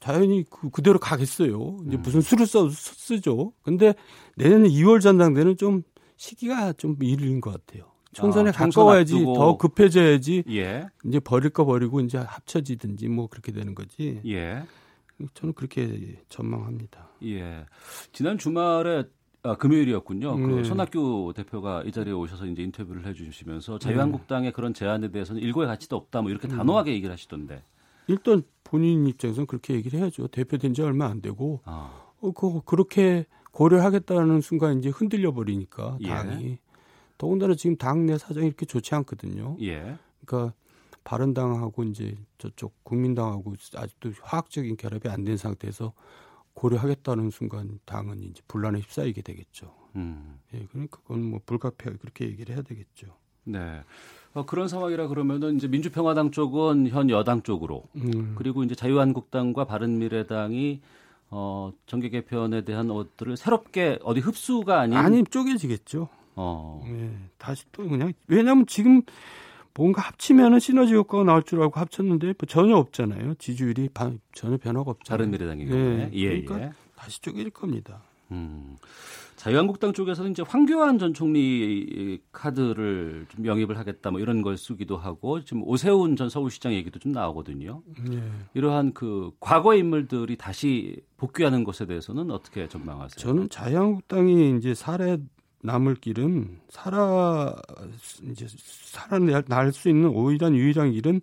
자연히 그, 그대로 가겠어요. 이제 음. 무슨 수를 써 쓰죠. 근데 내년 2월 전당대는 좀 시기가 좀 이른 것 같아요. 총선에 아, 총선 가까워야지 앞두고. 더 급해져야지 예. 이제 버릴 거 버리고 이제 합쳐지든지 뭐 그렇게 되는 거지. 예. 저는 그렇게 전망합니다. 예. 지난 주말에 아, 금요일이었군요. 그 네. 손학규 대표가 이 자리에 오셔서 이제 인터뷰를 해주시면서 자유한국당의 그런 제안에 대해서는 일고의 가치도 없다, 뭐 이렇게 음. 단호하게 얘기를 하시던데. 일단 본인 입장에서는 그렇게 얘기를 해야죠. 대표된 지 얼마 안 되고 아, 어, 그 그렇게 고려하겠다는 순간 이제 흔들려 버리니까 예. 당이 더군다나 지금 당내 사정이 이렇게 좋지 않거든요. 예. 그러니까 바른당하고 이제 저쪽 국민당하고 아직도 화학적인 결합이 안 된 상태에서 고려하겠다는 순간 당은 이제 분란에 휩싸이게 되겠죠. 음. 예, 그러니까 그건 뭐 불가피하게 그렇게 얘기를 해야 되겠죠. 네. 어, 그런 상황이라 그러면은 이제 민주평화당 쪽은 현 여당 쪽으로 음. 그리고 이제 자유한국당과 바른미래당이 어, 정계 개편에 대한 것들을 새롭게 어디 흡수가 아닌 아니 쪼개지겠죠. 어. 예, 다시 또 그냥 왜냐하면 지금 뭔가 합치면은 시너지 효과가 나올 줄 알고 합쳤는데 뭐 전혀 없잖아요. 지지율이 바, 전혀 변화가 없잖아요. 바른미래당의 경우에 예, 그러니까 예. 다시 쪼개질 겁니다. 음. 자유한국당 쪽에서는 이제 황교안 전 총리 카드를 좀 영입을 하겠다 뭐 이런 걸 쓰기도 하고 지금 오세훈 전 서울시장 얘기도 좀 나오거든요. 예. 이러한 그 과거의 인물들이 다시 복귀하는 것에 대해서는 어떻게 전망하세요? 저는 자유한국당이 이제 살아 남을 길은 살아 이제 살아날 수 있는 오일한 유일한 길은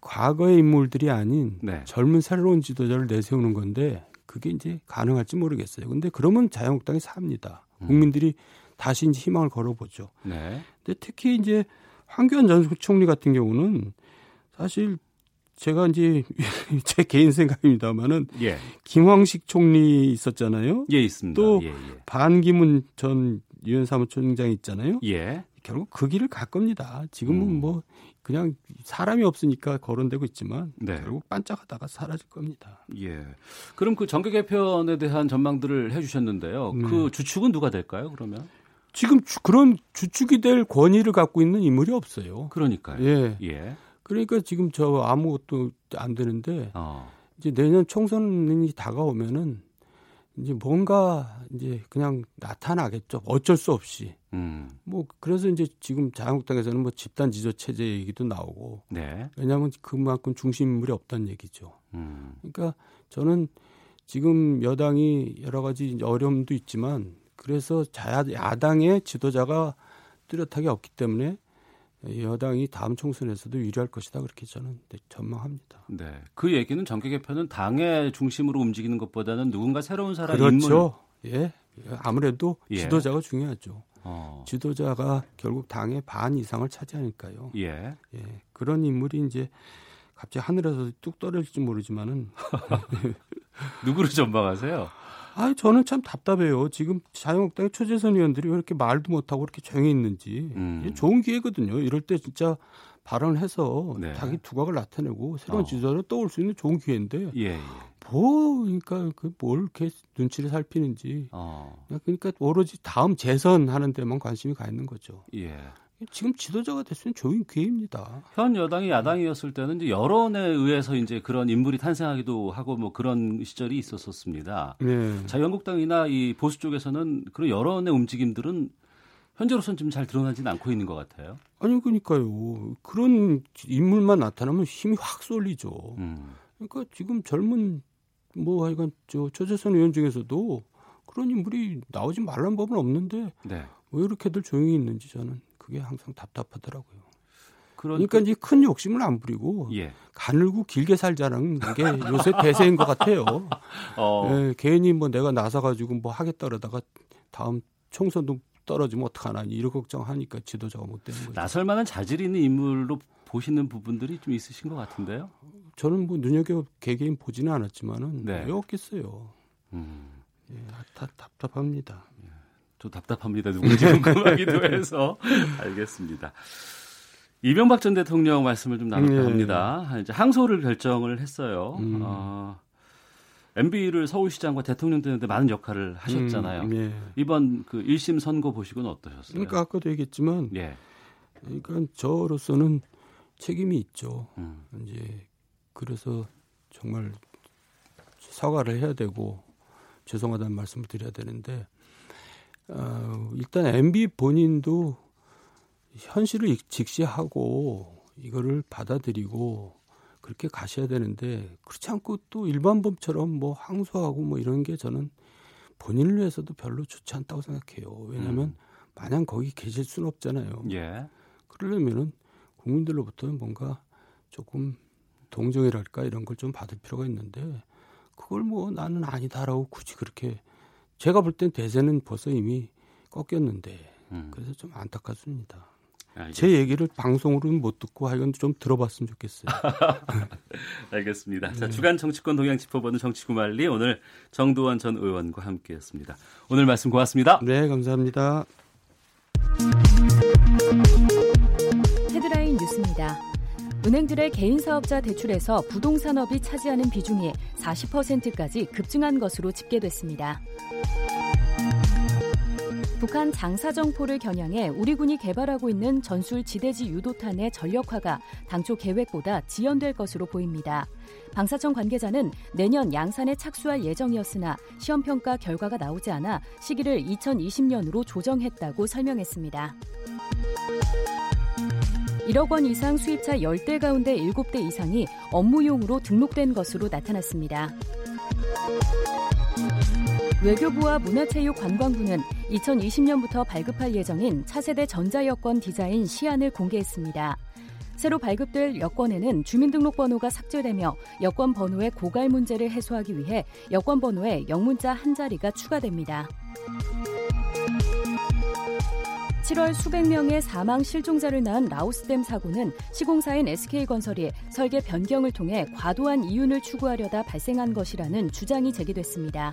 과거의 인물들이 아닌 네. 젊은 새로운 지도자를 내세우는 건데 그게 이제 가능할지 모르겠어요. 근데 그러면 자유한국당이 삽니다. 음. 국민들이 다시 이제 희망을 걸어보죠. 네. 근데 특히 이제 황교안 전 총리 같은 경우는 사실 제가 이제 제 개인 생각입니다만은 예. 김황식 총리 있었잖아요. 예, 있습니다. 또 예, 예. 반기문 전 유엔 사무총장 있잖아요. 예. 결국 그 길을 갈 겁니다. 지금은 음. 뭐 그냥 사람이 없으니까 거론되고 있지만 네. 결국 반짝하다가 사라질 겁니다. 예. 그럼 그 정계 개편에 대한 전망들을 해주셨는데요. 네. 그 주축은 누가 될까요? 그러면? 지금 주- 그런 주축이 될 권위를 갖고 있는 인물이 없어요. 그러니까요. 예. 예. 그러니까 지금 저 아무것도 안 되는데 어. 이제 내년 총선이 다가오면은 이제 뭔가 이제 그냥 나타나겠죠. 어쩔 수 없이. 음. 뭐 그래서 이제 지금 자유한국당에서는 뭐 집단 지조 체제 얘기도 나오고 네. 왜냐하면 그만큼 중심 인물이 없다는 얘기죠. 음. 그러니까 저는 지금 여당이 여러 가지 어려움도 있지만 그래서 자 야당의 지도자가 뚜렷하게 없기 때문에 여당이 다음 총선에서도 유리할 것이다 그렇게 저는 전망합니다. 네. 그 얘기는 정계 개편은 당의 중심으로 움직이는 것보다는 누군가 새로운 사람 인물 그렇죠. 예. 아무래도 예. 지도자가 중요하죠. 어. 지도자가 결국 당의 반 이상을 차지하니까요. 예. 예. 그런 인물이 이제 갑자기 하늘에서 뚝 떨어질지 모르지만은 누구를 전망하세요? 아, 저는 참 답답해요. 지금 자유한국당의 초재선 의원들이 왜 이렇게 말도 못하고 이렇게 조용히 있는지. 음. 좋은 기회거든요. 이럴 때 진짜 발언해서 네. 자기 두각을 나타내고 새로운 어. 지도자를 떠올 수 있는 좋은 기회인데 예. 예. 뭐 그러니까 그뭘 이렇게 눈치를 살피는지 어. 그러니까 오로지 다음 재선 하는 데만 관심이 가 있는 거죠. 예. 지금 지도자가 됐으면 좋은 기회입니다. 현 여당이 야당이었을 때는 이제 여론에 의해서 이제 그런 인물이 탄생하기도 하고 뭐 그런 시절이 있었었습니다. 네. 자유한국당이나 이 보수 쪽에서는 그런 여론의 움직임들은 현재로서는 지금 잘 드러나지는 않고 있는 것 같아요. 아니 그러니까요. 그런 인물만 나타나면 힘이 확 쏠리죠. 음. 그러니까 지금 젊은 뭐 하여간 저 초재선 의원 중에서도 그런 인물이 나오지 말란 법은 없는데 네. 왜 이렇게들 조용히 있는지 저는 그게 항상 답답하더라고요. 그러니까 이제 큰 욕심을 안 부리고 예. 가늘고 길게 살자는 게 요새 대세인 것 같아요. 어. 예, 괜히 뭐 내가 나서 가지고 뭐 하겠다 그러다가 다음 총선도 떨어지면 어떡하나 이런 걱정하니까 지도자가 못 되는 거죠. 나설 만한 자질이 있는 인물로 보시는 부분들이 좀 있으신 것 같은데요. 저는 뭐 눈여겨 개개인 보지는 않았지만은 네. 왜 없겠어요. 음. 예, 다 답답합니다. 좀 답답합니다. 누군지 궁금하기도 해서 알겠습니다. 이명박 전 대통령 말씀을 좀 나눌까 네. 합니다. 이제 항소를 결정을 했어요. 음. 어, MB를 서울시장과 대통령 되는데 많은 역할을 하셨잖아요. 음, 예. 이번 그 1심 선고 보시고는 어떠셨어요? 그러니까 아까도 얘기했지만, 예. 그러니까 저로서는 책임이 있죠. 음. 이제 그래서 정말 사과를 해야 되고 죄송하다는 말씀을 드려야 되는데 어, 일단 MB 본인도 현실을 직시하고 이거를 받아들이고 그렇게 가셔야 되는데 그렇지 않고 또 일반범처럼 뭐 항소하고 뭐 이런 게 저는 본인을 위해서도 별로 좋지 않다고 생각해요. 왜냐하면 음. 마냥 거기 계실 수는 없잖아요. 예. 그러려면은 국민들로부터는 뭔가 조금 동정이랄까 이런 걸 좀 받을 필요가 있는데 그걸 뭐 나는 아니다라고 굳이 그렇게 제가 볼 땐 대세는 벌써 이미 꺾였는데 음. 그래서 좀 안타깝습니다. 알겠습니다. 제 얘기를 방송으로는 못 듣고 하여간 좀 들어봤으면 좋겠어요. 알겠습니다. 자, 네. 주간 정치권 동향 짚어보는 정치구말리 오늘 정두원 전 의원과 함께했습니다. 오늘 말씀 고맙습니다. 네, 감사합니다. 헤드라인 뉴스입니다. 은행들의 개인 사업자 대출에서 부동산업이 차지하는 비중이 40%까지 급증한 것으로 집계됐습니다. 북한 장사정포를 겨냥해 우리 군이 개발하고 있는 전술 지대지 유도탄의 전력화가 당초 계획보다 지연될 것으로 보입니다. 방사청 관계자는 내년 양산에 착수할 예정이었으나 시험평가 결과가 나오지 않아 시기를 2020년으로 조정했다고 설명했습니다. 1억 원 이상 수입차 10대 가운데 7대 이상이 업무용으로 등록된 것으로 나타났습니다. 외교부와 문화체육관광부는 2020년부터 발급할 예정인 차세대 전자여권 디자인 시안을 공개했습니다. 새로 발급될 여권에는 주민등록번호가 삭제되며 여권 번호의 고갈 문제를 해소하기 위해 여권 번호에 영문자 한 자리가 추가됩니다. 7월 수백 명의 사망 실종자를 낳은 라오스댐 사고는 시공사인 SK건설이 설계 변경을 통해 과도한 이윤을 추구하려다 발생한 것이라는 주장이 제기됐습니다.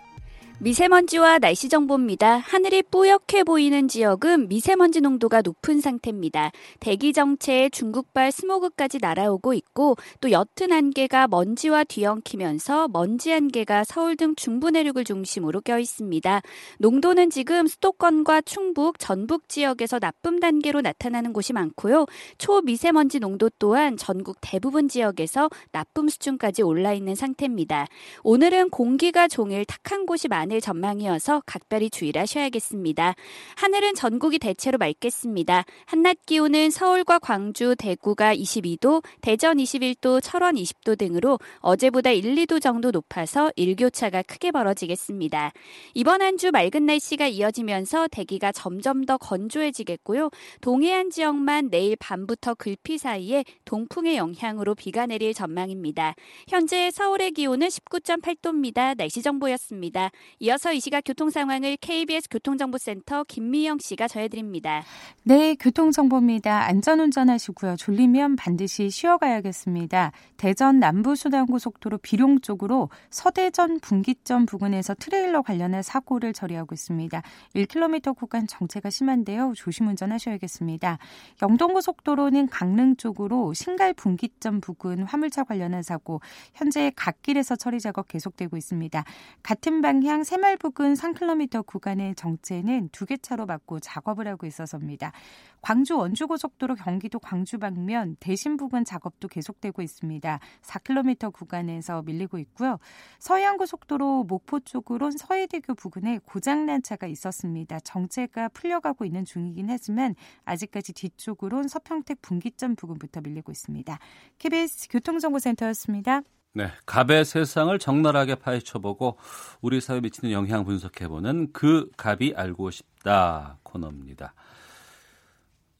미세먼지와 날씨 정보입니다. 하늘이 뿌옇게 보이는 지역은 미세먼지 농도가 높은 상태입니다. 대기 정체에 중국발 스모그까지 날아오고 있고 또 옅은 안개가 먼지와 뒤엉키면서 먼지 안개가 서울 등 중부 내륙을 중심으로 껴 있습니다. 농도는 지금 수도권과 충북, 전북 지역에서 나쁨 단계로 나타나는 곳이 많고요. 초미세먼지 농도 또한 전국 대부분 지역에서 나쁨 수준까지 올라 있는 상태입니다. 오늘은 공기가 종일 탁한 곳이 많은 많을 전망이어서 각별히 주의를 하셔야겠습니다. 하늘은 전국이 대체로 맑겠습니다. 한낮 기온은 서울과 광주, 대구가 22도, 대전 21도, 철원 20도 등으로 어제보다 1, 2도 정도 높아서 일교차가 크게 벌어지겠습니다. 이번 한 주 맑은 날씨가 이어지면서 대기가 점점 더 건조해지겠고요. 동해안 지역만 내일 밤부터 글피 사이에 동풍의 영향으로 비가 내릴 전망입니다. 현재 서울의 기온은 19.8도입니다. 날씨 정보였습니다. 이어서 이 시각 교통 상황을 KBS 교통정보센터 김미영 씨가 전해드립니다. 네, 교통정보입니다. 안전운전하시고요. 졸리면 반드시 쉬어가야겠습니다. 대전 남부수단고속도로 비룡 쪽으로 서대전 분기점 부근에서 트레일러 관련한 사고를 처리하고 있습니다. 1km 구간 정체가 심한데요. 조심 운전하셔야겠습니다. 영동고속도로는 강릉 쪽으로 신갈 분기점 부근 화물차 관련한 사고 현재 갓길에서 처리 작업 계속되고 있습니다. 같은 방향 새말 부근 3km 구간의 정체는 두 개 차로 막고 작업을 하고 있어서입니다. 광주 원주고속도로 경기도 광주 방면 대신 부근 작업도 계속되고 있습니다. 4km 구간에서 밀리고 있고요. 서해안고속도로 목포 쪽으로 서해대교 부근에 고장난 차가 있었습니다. 정체가 풀려가고 있는 중이긴 하지만 아직까지 뒤쪽으로는 서평택 분기점 부근부터 밀리고 있습니다. KBS 교통정보센터였습니다. 네, 갑의 세상을 적나라하게 파헤쳐보고 우리 사회에 미치는 영향 분석해보는 그 갑이 알고 싶다 코너입니다.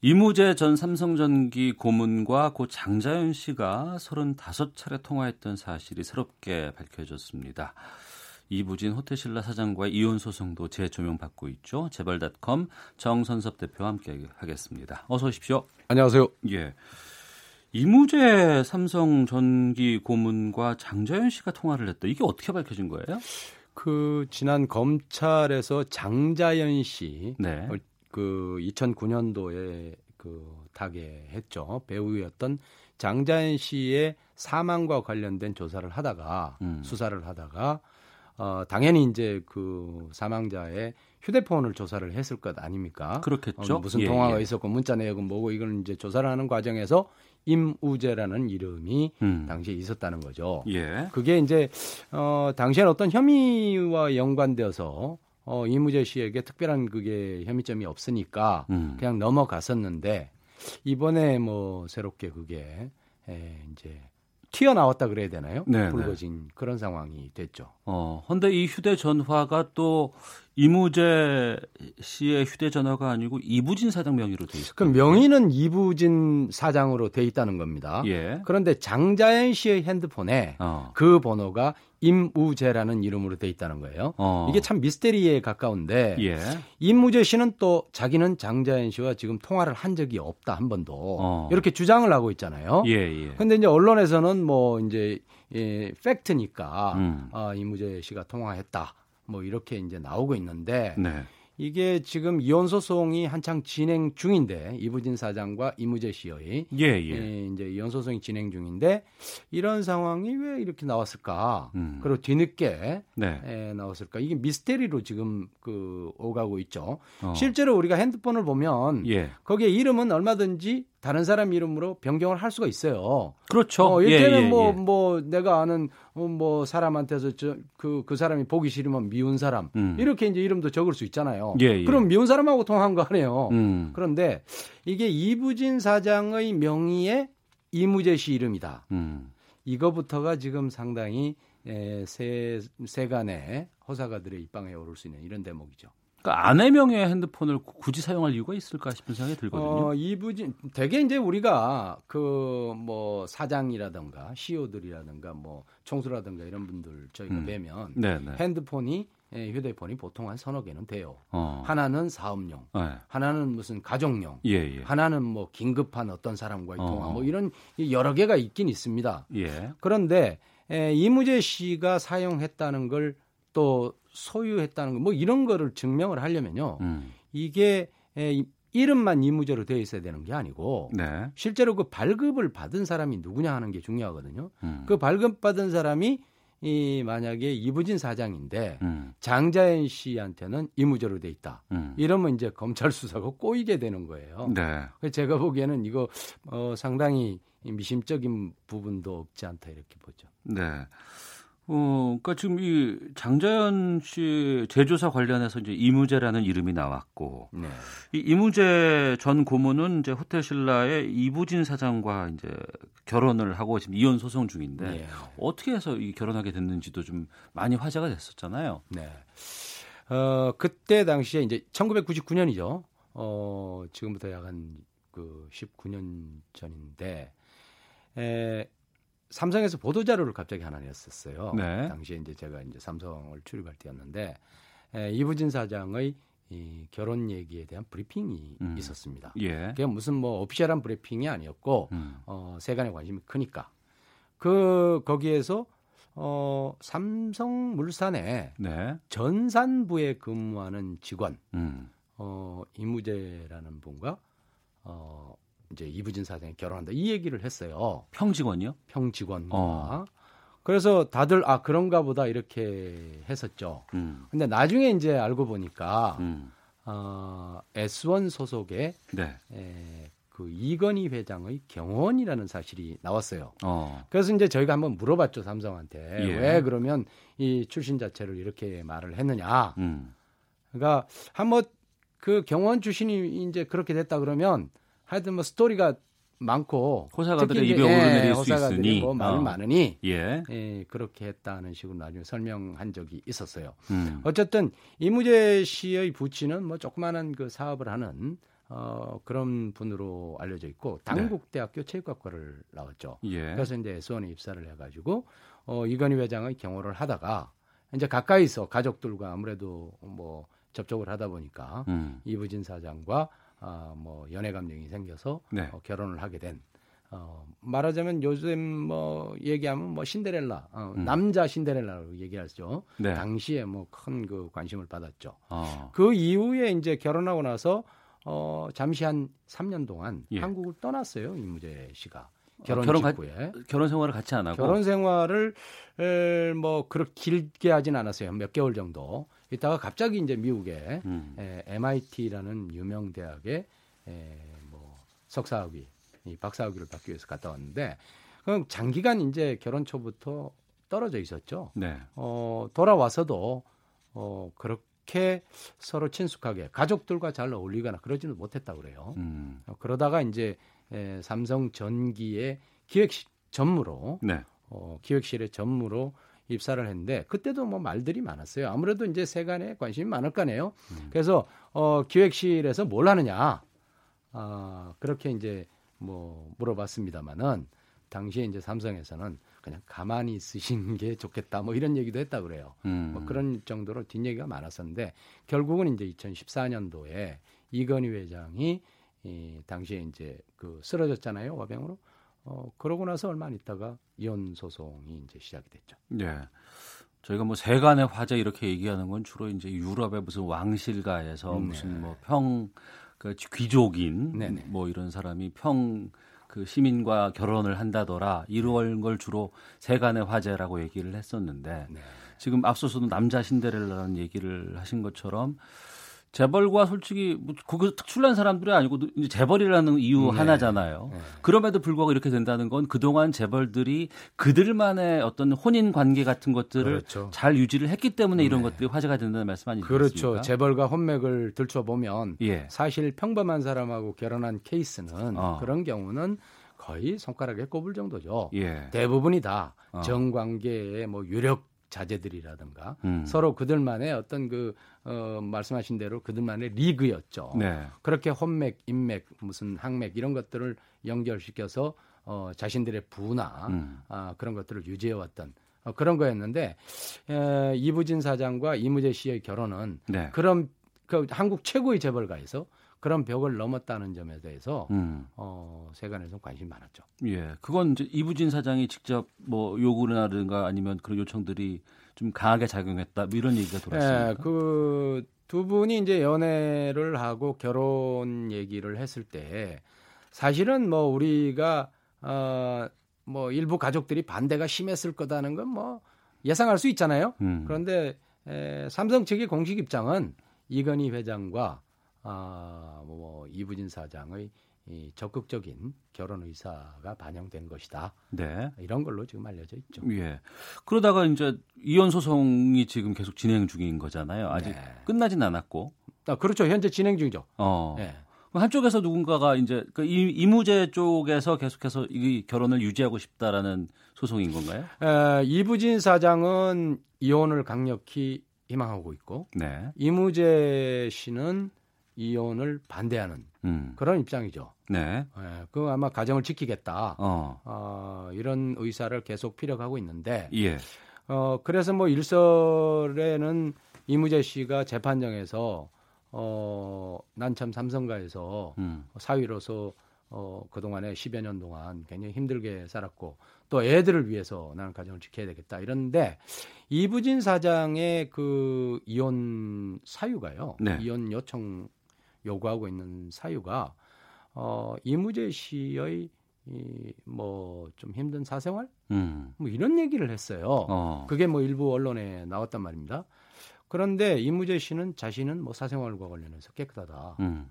이무재 전 삼성전기 고문과 고 장자연 씨가 35차례 통화했던 사실이 새롭게 밝혀졌습니다. 이부진 호텔신라 사장과의 이혼 소송도 재조명받고 있죠. 재벌닷컴 정선섭 대표와 함께 하겠습니다. 어서 오십시오. 안녕하세요. 예. 이무재 삼성 전기 고문과 장자연 씨가 통화를 했다. 이게 어떻게 밝혀진 거예요? 그 지난 검찰에서 장자연 씨, 네. 어, 그 2009년도에 그 타계했죠 배우였던 장자연 씨의 사망과 관련된 조사를 하다가 음. 수사를 하다가 어, 당연히 이제 그 사망자의 휴대폰을 조사를 했을 것 아닙니까? 그렇겠죠. 어, 무슨 예, 통화가 예. 있었고 문자 내역은 뭐고 이걸 이제 조사를 하는 과정에서 임우재라는 이름이 음. 당시에 있었다는 거죠. 예. 그게 이제 어 당시엔 어떤 혐의와 연관되어서 어 이무재 씨에게 특별한 그게 혐의점이 없으니까 음. 그냥 넘어갔었는데 이번에 뭐 새롭게 그게 에 이제 튀어나왔다 그래야 되나요? 네, 불거진 그런 상황이 됐죠. 어, 근데 이 휴대전화가 또 이무재 씨의 휴대전화가 아니고 이부진 사장 명의로 돼 있어요. 그 명의는 이부진 사장으로 돼 있다는 겁니다. 예. 그런데 장자연 씨의 핸드폰에 어. 그 번호가 임우재라는 이름으로 돼 있다는 거예요. 어. 이게 참 미스테리에 가까운데 예. 임무재 씨는 또 자기는 장자연 씨와 지금 통화를 한 적이 없다 한 번도 어. 이렇게 주장을 하고 있잖아요. 예, 예. 근데 이제 언론에서는 뭐 이제 예, 팩트니까 음. 아, 임무재 씨가 통화했다. 뭐 이렇게 이제 나오고 있는데 네. 이게 지금 이혼 소송이 한창 진행 중인데 이부진 사장과 이무재 씨의 예, 예. 예, 이제 이혼 소송이 진행 중인데 이런 상황이 왜 이렇게 나왔을까? 음. 그리고 뒤늦게 네. 에, 나왔을까? 이게 미스테리로 지금 그 오가고 있죠. 어. 실제로 우리가 핸드폰을 보면 예. 거기에 이름은 얼마든지 다른 사람 이름으로 변경을 할 수가 있어요. 그렇죠. 어, 예, 이때는 예, 뭐, 예. 뭐, 내가 아는, 어, 뭐, 사람한테서 저, 그, 그 사람이 보기 싫으면 미운 사람. 음. 이렇게 이제 이름도 적을 수 있잖아요. 예, 예. 그럼 미운 사람하고 통화한 거 아니에요. 음. 그런데 이게 이부진 사장의 명의의 이무재 씨 이름이다. 음. 이거부터가 지금 상당히 에, 세, 세간의 호사가들의 입방에 오를 수 있는 이런 대목이죠. 그러니까 아내 명의의 핸드폰을 굳이 사용할 이유가 있을까 싶은 생각이 들거든요. 어, 이부진 대개 이제 우리가 그 뭐 사장이라든가 CEO들이라든가 뭐 총수라든가 이런 분들 저희가 음. 뵈면 네, 네. 핸드폰이 예, 휴대폰이 보통 한 서너 개는 돼요. 어. 하나는 사업용, 네. 하나는 무슨 가족용, 예, 예. 하나는 뭐 긴급한 어떤 사람과의 어. 통화, 뭐 이런 여러 개가 있긴 있습니다. 예. 그런데 에, 이무재 씨가 사용했다는 걸또 소유했다는 거, 뭐 이런 거를 증명을 하려면요, 음. 이게 에, 이- 이름만 이무재로 되어 있어야 되는 게 아니고 네. 실제로 그 발급을 받은 사람이 누구냐 하는 게 중요하거든요. 음. 그 발급 받은 사람이 이 만약에 이부진 사장인데 음. 장자연 씨한테는 이무재로 돼 있다. 음. 이러면 이제 검찰 수사가 꼬이게 되는 거예요. 네. 그래서 제가 보기에는 이거 어, 상당히 미심적인 부분도 없지 않다 이렇게 보죠. 네. 어, 그러니까 지금 이 장자연 씨 재조사 관련해서 이제 이무재라는 이름이 나왔고 네. 이 이무재 전 고문은 이제 호텔 신라의 이부진 사장과 이제 결혼을 하고 지금 이혼 소송 중인데 네. 어떻게 해서 이 결혼하게 됐는지도 좀 많이 화제가 됐었잖아요. 네. 어, 그때 당시에 이제 1999년이죠. 어, 지금부터 약 한 그 19년 전인데, 에, 삼성에서 보도 자료를 갑자기 하나 냈었어요. 네. 당시에 이제 제가 이제 삼성을 출입할 때였는데, 에, 이부진 사장의 이 결혼 얘기에 대한 브리핑이 음. 있었습니다. 예. 그게 무슨 뭐 오피셜한 브리핑이 아니었고, 음. 어, 세간의 관심이 크니까. 그, 거기에서, 어, 삼성물산에 네. 전산부에 근무하는 직원, 음. 어, 이무재라는 분과, 어, 이제 이부진 사장이 결혼한다. 이 얘기를 했어요. 평직원이요? 평직원과. 어. 그래서 다들, 아, 그런가 보다 이렇게 했었죠. 음. 근데 나중에 이제 알고 보니까, 음. 어, S1 소속의 네. 에, 그 이건희 회장의 경원이라는 사실이 나왔어요. 어. 그래서 이제 저희가 한번 물어봤죠 삼성한테 예. 왜 그러면 이 출신 자체를 이렇게 말을 했느냐. 음. 그러니까 한번 그 경원 출신이 이제 그렇게 됐다 그러면 하여튼 뭐 스토리가 많고 호사가들의 입에 오르내릴 예, 수 있으니. 뭐 말이 어. 많으니 예. 예, 그렇게 했다는 식으로 나중에 설명한 적이 있었어요. 음. 어쨌든 이무재 씨의 부친은 뭐 조그마한 그 사업을 하는 어, 그런 분으로 알려져 있고 당국대학교 체육학과를 나왔죠. 예. 그래서 이제 S1에 입사를 해가지고 어, 이건희 회장의 경호를 하다가 이제 가까이서 가족들과 아무래도 뭐 접촉을 하다 보니까 음. 이부진 사장과 아, 뭐 연애 감정이 생겨서 네. 어, 결혼을 하게 된 어, 말하자면 요즘 뭐 얘기하면 뭐 신데렐라, 어, 음. 남자 신데렐라로 얘기하죠. 네. 당시에 뭐 큰 그 관심을 받았죠. 어. 그 이후에 이제 결혼하고 나서 어, 잠시 한 3년 동안 예. 한국을 떠났어요. 이무재 씨가. 아, 결혼 결혼 가- 직후에. 결혼 생활을 같이 안 하고 결혼 생활을 에, 뭐 그렇게 길게 하진 않았어요. 몇 개월 정도. 있다가 갑자기 이제 미국에 음. 에, MIT라는 유명 대학에 에, 뭐 석사학위, 이 박사학위를 받기 위해서 갔다 왔는데 그럼 장기간 이제 결혼 초부터 떨어져 있었죠. 네. 어, 돌아와서도 어, 그렇게 서로 친숙하게 가족들과 잘 어울리거나 그러지는 못했다 그래요. 음. 어, 그러다가 이제 에, 삼성 전기의 기획 전무로 네. 어, 기획실의 전무로 입사를 했는데 그때도 뭐 말들이 많았어요. 아무래도 이제 세간에 관심이 많을 거네요. 그래서 어, 기획실에서 뭘 하느냐 아, 그렇게 이제 뭐 물어봤습니다만은 당시에 이제 삼성에서는 그냥 가만히 있으신 게 좋겠다 뭐 이런 얘기도 했다 그래요. 음. 뭐 그런 정도로 뒷얘기가 많았었는데 결국은 이제 2014년도에 이건희 회장이 이 당시에 이제 그 쓰러졌잖아요 와병으로. 어 그러고 나서 얼마 안 있다가 이혼 소송이 이제 시작이 됐죠. 네. 저희가 뭐 세간의 화제 이렇게 얘기하는 건 주로 이제 유럽의 무슨 왕실가에서 네. 무슨 뭐 평 그 귀족인 네 네. 뭐 이런 사람이 평 그 시민과 결혼을 한다더라 이런 걸 주로 세간의 화제라고 얘기를 했었는데 네. 지금 앞서서도 남자 신데렐라라는 얘기를 하신 것처럼 재벌과 솔직히 뭐 그거 특출난 사람들이 아니고 이제 재벌이라는 이유 네. 하나잖아요. 네. 그럼에도 불구하고 이렇게 된다는 건 그동안 재벌들이 그들만의 어떤 혼인 관계 같은 것들을 그렇죠. 잘 유지를 했기 때문에 이런 네. 것들이 화제가 된다는 말씀 아니겠습니까? 그렇죠. 재벌과 혼맥을 들춰보면 예. 사실 평범한 사람하고 결혼한 케이스는 어. 그런 경우는 거의 손가락에 꼽을 정도죠. 예. 대부분이 다 어. 정관계의 뭐 유력 자제들이라든가 음. 서로 그들만의 어떤 그 어, 말씀하신 대로 그들만의 리그였죠. 네. 그렇게 혼맥, 인맥, 무슨 항맥 이런 것들을 연결시켜서 어, 자신들의 부나 음. 아, 그런 것들을 유지해왔던 어, 그런 거였는데 에, 이부진 사장과 이무재 씨의 결혼은 네. 그런 그 한국 최고의 재벌가에서 그런 벽을 넘었다는 점에 대해서 음. 어, 세간에서 관심이 많았죠. 예. 그건 이제 이부진 사장이 직접 뭐 요구라든가 아니면 그런 요청들이 좀 강하게 작용했다 뭐 이런 얘기가 돌았습니까? 예, 그두 분이 이제 연애를 하고 결혼 얘기를 했을 때 사실은 뭐 우리가 어 뭐 일부 가족들이 반대가 심했을 거다는 건 뭐 예상할 수 있잖아요. 음. 그런데 에, 삼성 측의 공식 입장은 이건희 회장과 아, 뭐 이부진 사장의 이 적극적인 결혼 의사가 반영된 것이다. 네. 이런 걸로 지금 알려져 있죠. 예. 그러다가 이제 이혼 소송이 지금 계속 진행 중인 거잖아요. 아직 네. 끝나진 않았고. 아, 그렇죠. 현재 진행 중이죠. 어. 네. 한쪽에서 누군가가 이제 그 이, 이무재 쪽에서 계속해서 이 결혼을 유지하고 싶다라는 소송인 건가요? 에, 이부진 사장은 이혼을 강력히 희망하고 있고 네. 이무재 씨는 이혼을 반대하는 음. 그런 입장이죠. 네. 예, 그 아마 가정을 지키겠다. 어. 어, 이런 의사를 계속 피력하고 있는데 예. 어, 그래서 뭐 일설에는 이무재 씨가 재판정에서 어, 난참 삼성가에서 음. 사위로서 어, 그동안에 10여 년 동안 굉장히 힘들게 살았고 또 애들을 위해서 나는 가정을 지켜야 되겠다 이런데 이부진 사장의 그 이혼 사유가요. 네. 이혼 요청 요구하고 있는 사유가 어, 이무재 씨의 이뭐 좀 힘든 사생활 음. 뭐 이런 얘기를 했어요. 어. 그게 뭐 일부 언론에 나왔단 말입니다. 그런데 이무재 씨는 자신은 뭐 사생활과 관련해서 깨끗하다. 음.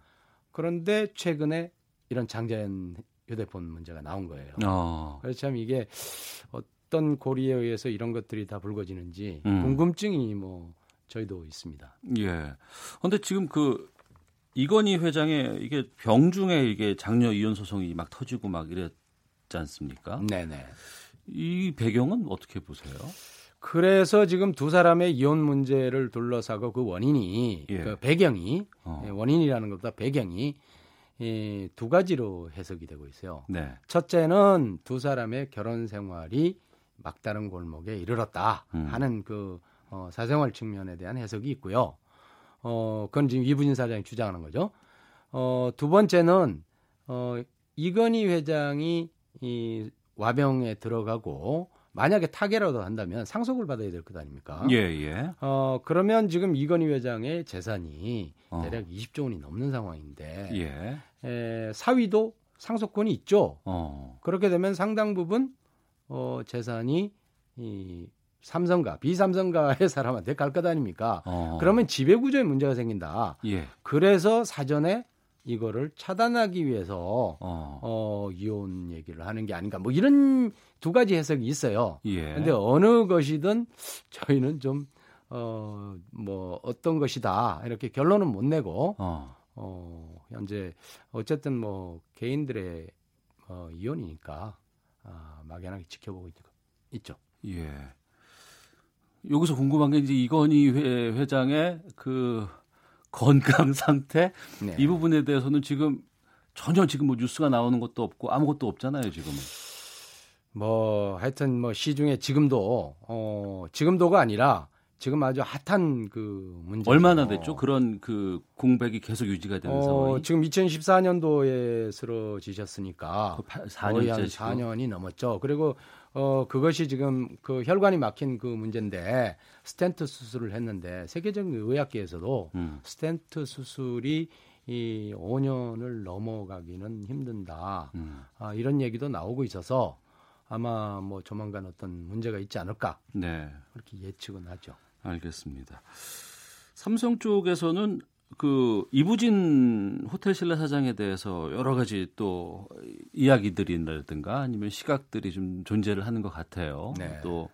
그런데 최근에 이런 장자연 휴대폰 문제가 나온 거예요. 어. 그래서 참 이게 어떤 고리에 의해서 이런 것들이 다 불거지는지 음. 궁금증이 뭐 저희도 있습니다. 예. 근데 지금 그 이건희 회장의 이게 병중에 이게 장녀 이혼 소송이 막 터지고 막 이랬지 않습니까? 네네. 이 배경은 어떻게 보세요? 그래서 지금 두 사람의 이혼 문제를 둘러싸고 그 원인이 예. 그 배경이 어. 예, 원인이라는 것보다 배경이 이두 가지로 해석이 되고 있어요. 네. 첫째는 두 사람의 결혼 생활이 막다른 골목에 이르렀다 음. 하는 그 어, 사생활 측면에 대한 해석이 있고요. 어, 그건 지금 이부진 사장이 주장하는 거죠. 어, 두 번째는 어, 이건희 회장이 이 와병에 들어가고 만약에 타계라도 한다면 상속을 받아야 될 것 아닙니까? 예, 예. 어, 그러면 지금 이건희 회장의 재산이 어. 대략 20조 원이 넘는 상황인데 예. 에, 사위도 상속권이 있죠. 어. 그렇게 되면 상당 부분 어, 재산이 이 삼성가, 비삼성가의 사람한테 갈 것 아닙니까? 어. 그러면 지배 구조에 문제가 생긴다. 예. 그래서 사전에 이거를 차단하기 위해서 어. 어, 이혼 얘기를 하는 게 아닌가. 뭐 이런 두 가지 해석이 있어요. 예. 근데 어느 것이든 저희는 좀 어, 뭐 어떤 것이다. 이렇게 결론은 못 내고 어. 어, 현재 어쨌든 뭐 개인들의 어, 이혼이니까 아, 막연하게 지켜보고 있, 있죠. 예. 여기서 궁금한 게 이제 이건희 회, 회장의 그 건강 상태 네. 이 부분에 대해서는 지금 전혀 지금 뭐 뉴스가 나오는 것도 없고 아무것도 없잖아요 지금은. 뭐 하여튼 뭐 시중에 지금도 어 지금도가 아니라 지금 아주 핫한 그 문제 얼마나 됐죠? 그런 그 공백이 계속 유지가 되는 어, 상황이. 지금 2014년도에 쓰러지셨으니까 그 파- 거의 한 4년째 지금. 4년이 넘었죠. 그리고 어 그것이 지금 그 혈관이 막힌 그 문제인데 스텐트 수술을 했는데 세계적인 의학계에서도 음. 스텐트 수술이 이 5년을 넘어가기는 힘든다. 음. 아, 이런 얘기도 나오고 있어서 아마 뭐 조만간 어떤 문제가 있지 않을까 네. 그렇게 예측은 하죠. 알겠습니다. 삼성 쪽에서는 그 이부진 호텔 신라 사장에 대해서 여러 가지 또 이야기들이라든가 아니면 시각들이 좀 존재를 하는 것 같아요. 네. 또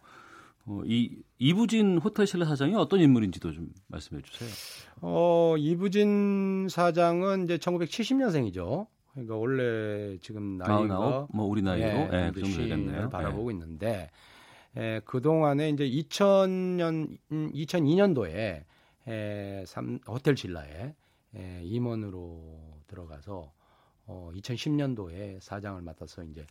어, 이 이부진 호텔 신라 사장이 어떤 인물인지도 좀 말씀해 주세요. 어, 이부진 사장은 이제 1970년생이죠. 그러니까 원래 지금 나이가 마흔아홉? 뭐 우리 나이로? 예, 그 정도 되겠네요. 를 바라보고 있는데 에, 그 동안에 이제 2000년 2002년도에 에, 삼, 호텔 신라에 에, 임원으로 들어가서 어, 2010년도에 사장을 맡아서 이제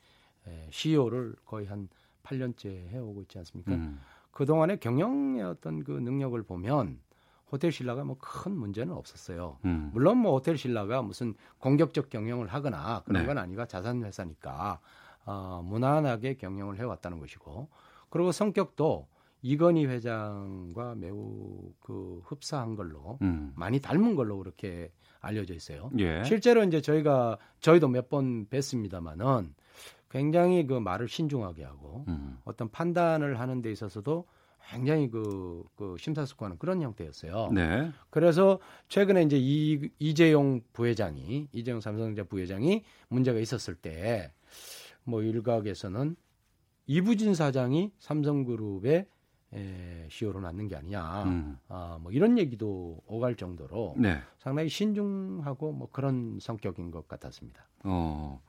에, CEO를 거의 한 8년째 해오고 있지 않습니까? 음. 그 동안의 경영의 어떤 그 능력을 보면 호텔 신라가 뭐 큰 문제는 없었어요. 음. 물론 뭐 호텔 신라가 무슨 공격적 경영을 하거나 그런 네. 건 아니가 자산 회사니까 어, 무난하게 경영을 해왔다는 것이고 그리고 성격도 이건희 회장과 매우 그 흡사한 걸로 음. 많이 닮은 걸로 그렇게 알려져 있어요. 예. 실제로 이제 저희가 저희도 몇 번 뵀습니다마는 굉장히 그 말을 신중하게 하고 음. 어떤 판단을 하는 데 있어서도 굉장히 그, 그 심사숙고하는 그런 형태였어요. 네. 그래서 최근에 이제 이, 이재용 부회장이 이재용 삼성전자 부회장이 문제가 있었을 때 뭐 일각에서는 이부진 사장이 삼성그룹의 에, CEO로 낳는 게 아니냐, 음. 아, 뭐 이런 얘기도 오갈 정도로 네. 상당히 신중하고 뭐 그런 성격인 것 같았습니다. 어.